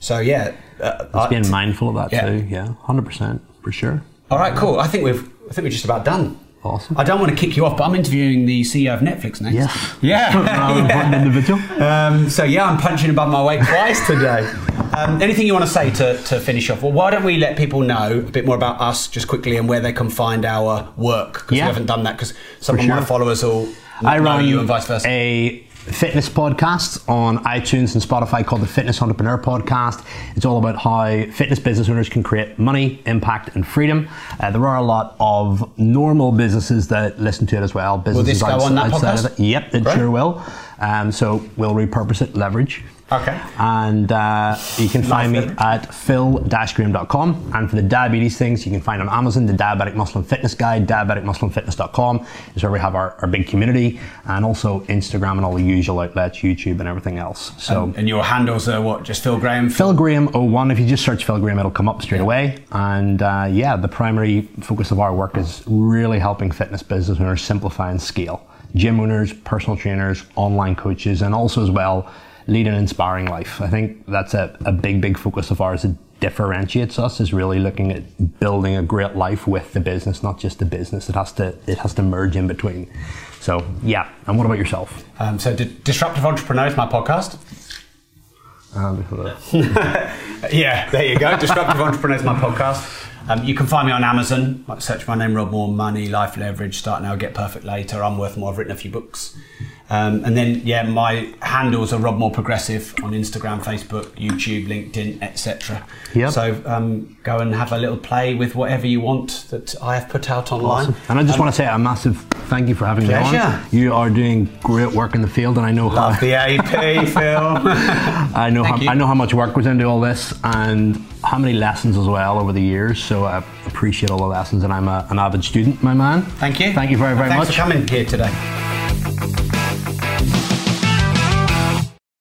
S3: So, yeah. Uh,
S4: Just being mindful of that
S3: Yeah.
S4: too. Yeah. Hundred percent for sure.
S3: all right, cool. I think we've. I think we're just about done.
S4: Awesome.
S3: I don't want to kick you off, but I'm interviewing the CEO of Netflix next.
S4: Yes.
S3: Yeah. *laughs*
S4: Rather important individual.
S3: Um, so yeah, I'm punching above my weight twice today. Um, anything you want to say to, to finish off? Well, why don't we let people know a bit more about us just quickly and where they can find our work? Because
S4: Yeah.
S3: we haven't done that because some
S4: For
S3: of my followers will
S4: I
S3: know
S4: run
S3: you and vice versa.
S4: a fitness podcast on iTunes and Spotify called the Fitness Entrepreneur Podcast. It's all about how fitness business owners can create money, impact, and freedom. Uh, there are a lot of normal businesses that listen to it as well. Businesses
S3: this go on that podcast?
S4: of it. Yep, it
S3: Great.
S4: sure will. Um, so we'll repurpose it, leverage.
S3: Okay.
S4: And uh, you can find me
S3: leverage.
S4: at phil-graham.com. And for the diabetes things, you can find on Amazon the Diabetic Muscle and Fitness Guide, diabeticmuscleandfitness.com is where we have our, our big community, and also Instagram and all the usual outlets, YouTube and everything else. So
S3: and your handles are what? Just Phil Graham.
S4: Phil Graham 01, if you just search Phil Graham, it'll come up straight away. And uh, yeah, the primary focus of our work is really helping fitness business owners simplify and scale. Gym owners, personal trainers, online coaches, and also as well, lead an inspiring life. I think that's a, a big, big focus of ours. It differentiates us is really looking at building a great life with the business, not just the business. It has to it has to merge in between. So yeah. And what about yourself?
S3: Um, so, D- Disruptive Entrepreneurs, my podcast.
S4: Um, *laughs*
S3: Yeah, there you go. Disruptive *laughs* Entrepreneurs, my podcast. Um, you can find me on Amazon. Like search my name, Rob Moore, Money, Life Leverage, Start Now, Get Perfect Later. I'm worth more. I've written a few books. Um, and then, yeah, my handles are Rob Moore Progressive on Instagram, Facebook, YouTube, LinkedIn, etc.
S4: Yep.
S3: So um, go and have a little play with whatever you want that I have put out online.
S4: Awesome. And I just
S3: Um,
S4: want to say a massive thank you for having me
S3: Pleasure.
S4: on. You are doing great work in the field, and I know
S3: Love
S4: how
S3: the AP, Phil. *laughs*
S4: I know
S3: Thank
S4: how,
S3: you.
S4: I know how much work was into all this, and how many lessons as well over the years. So I appreciate all the lessons, and I'm a, an avid student, my man.
S3: Thank you.
S4: Thank you very very
S3: Thanks
S4: much.
S3: for coming here today.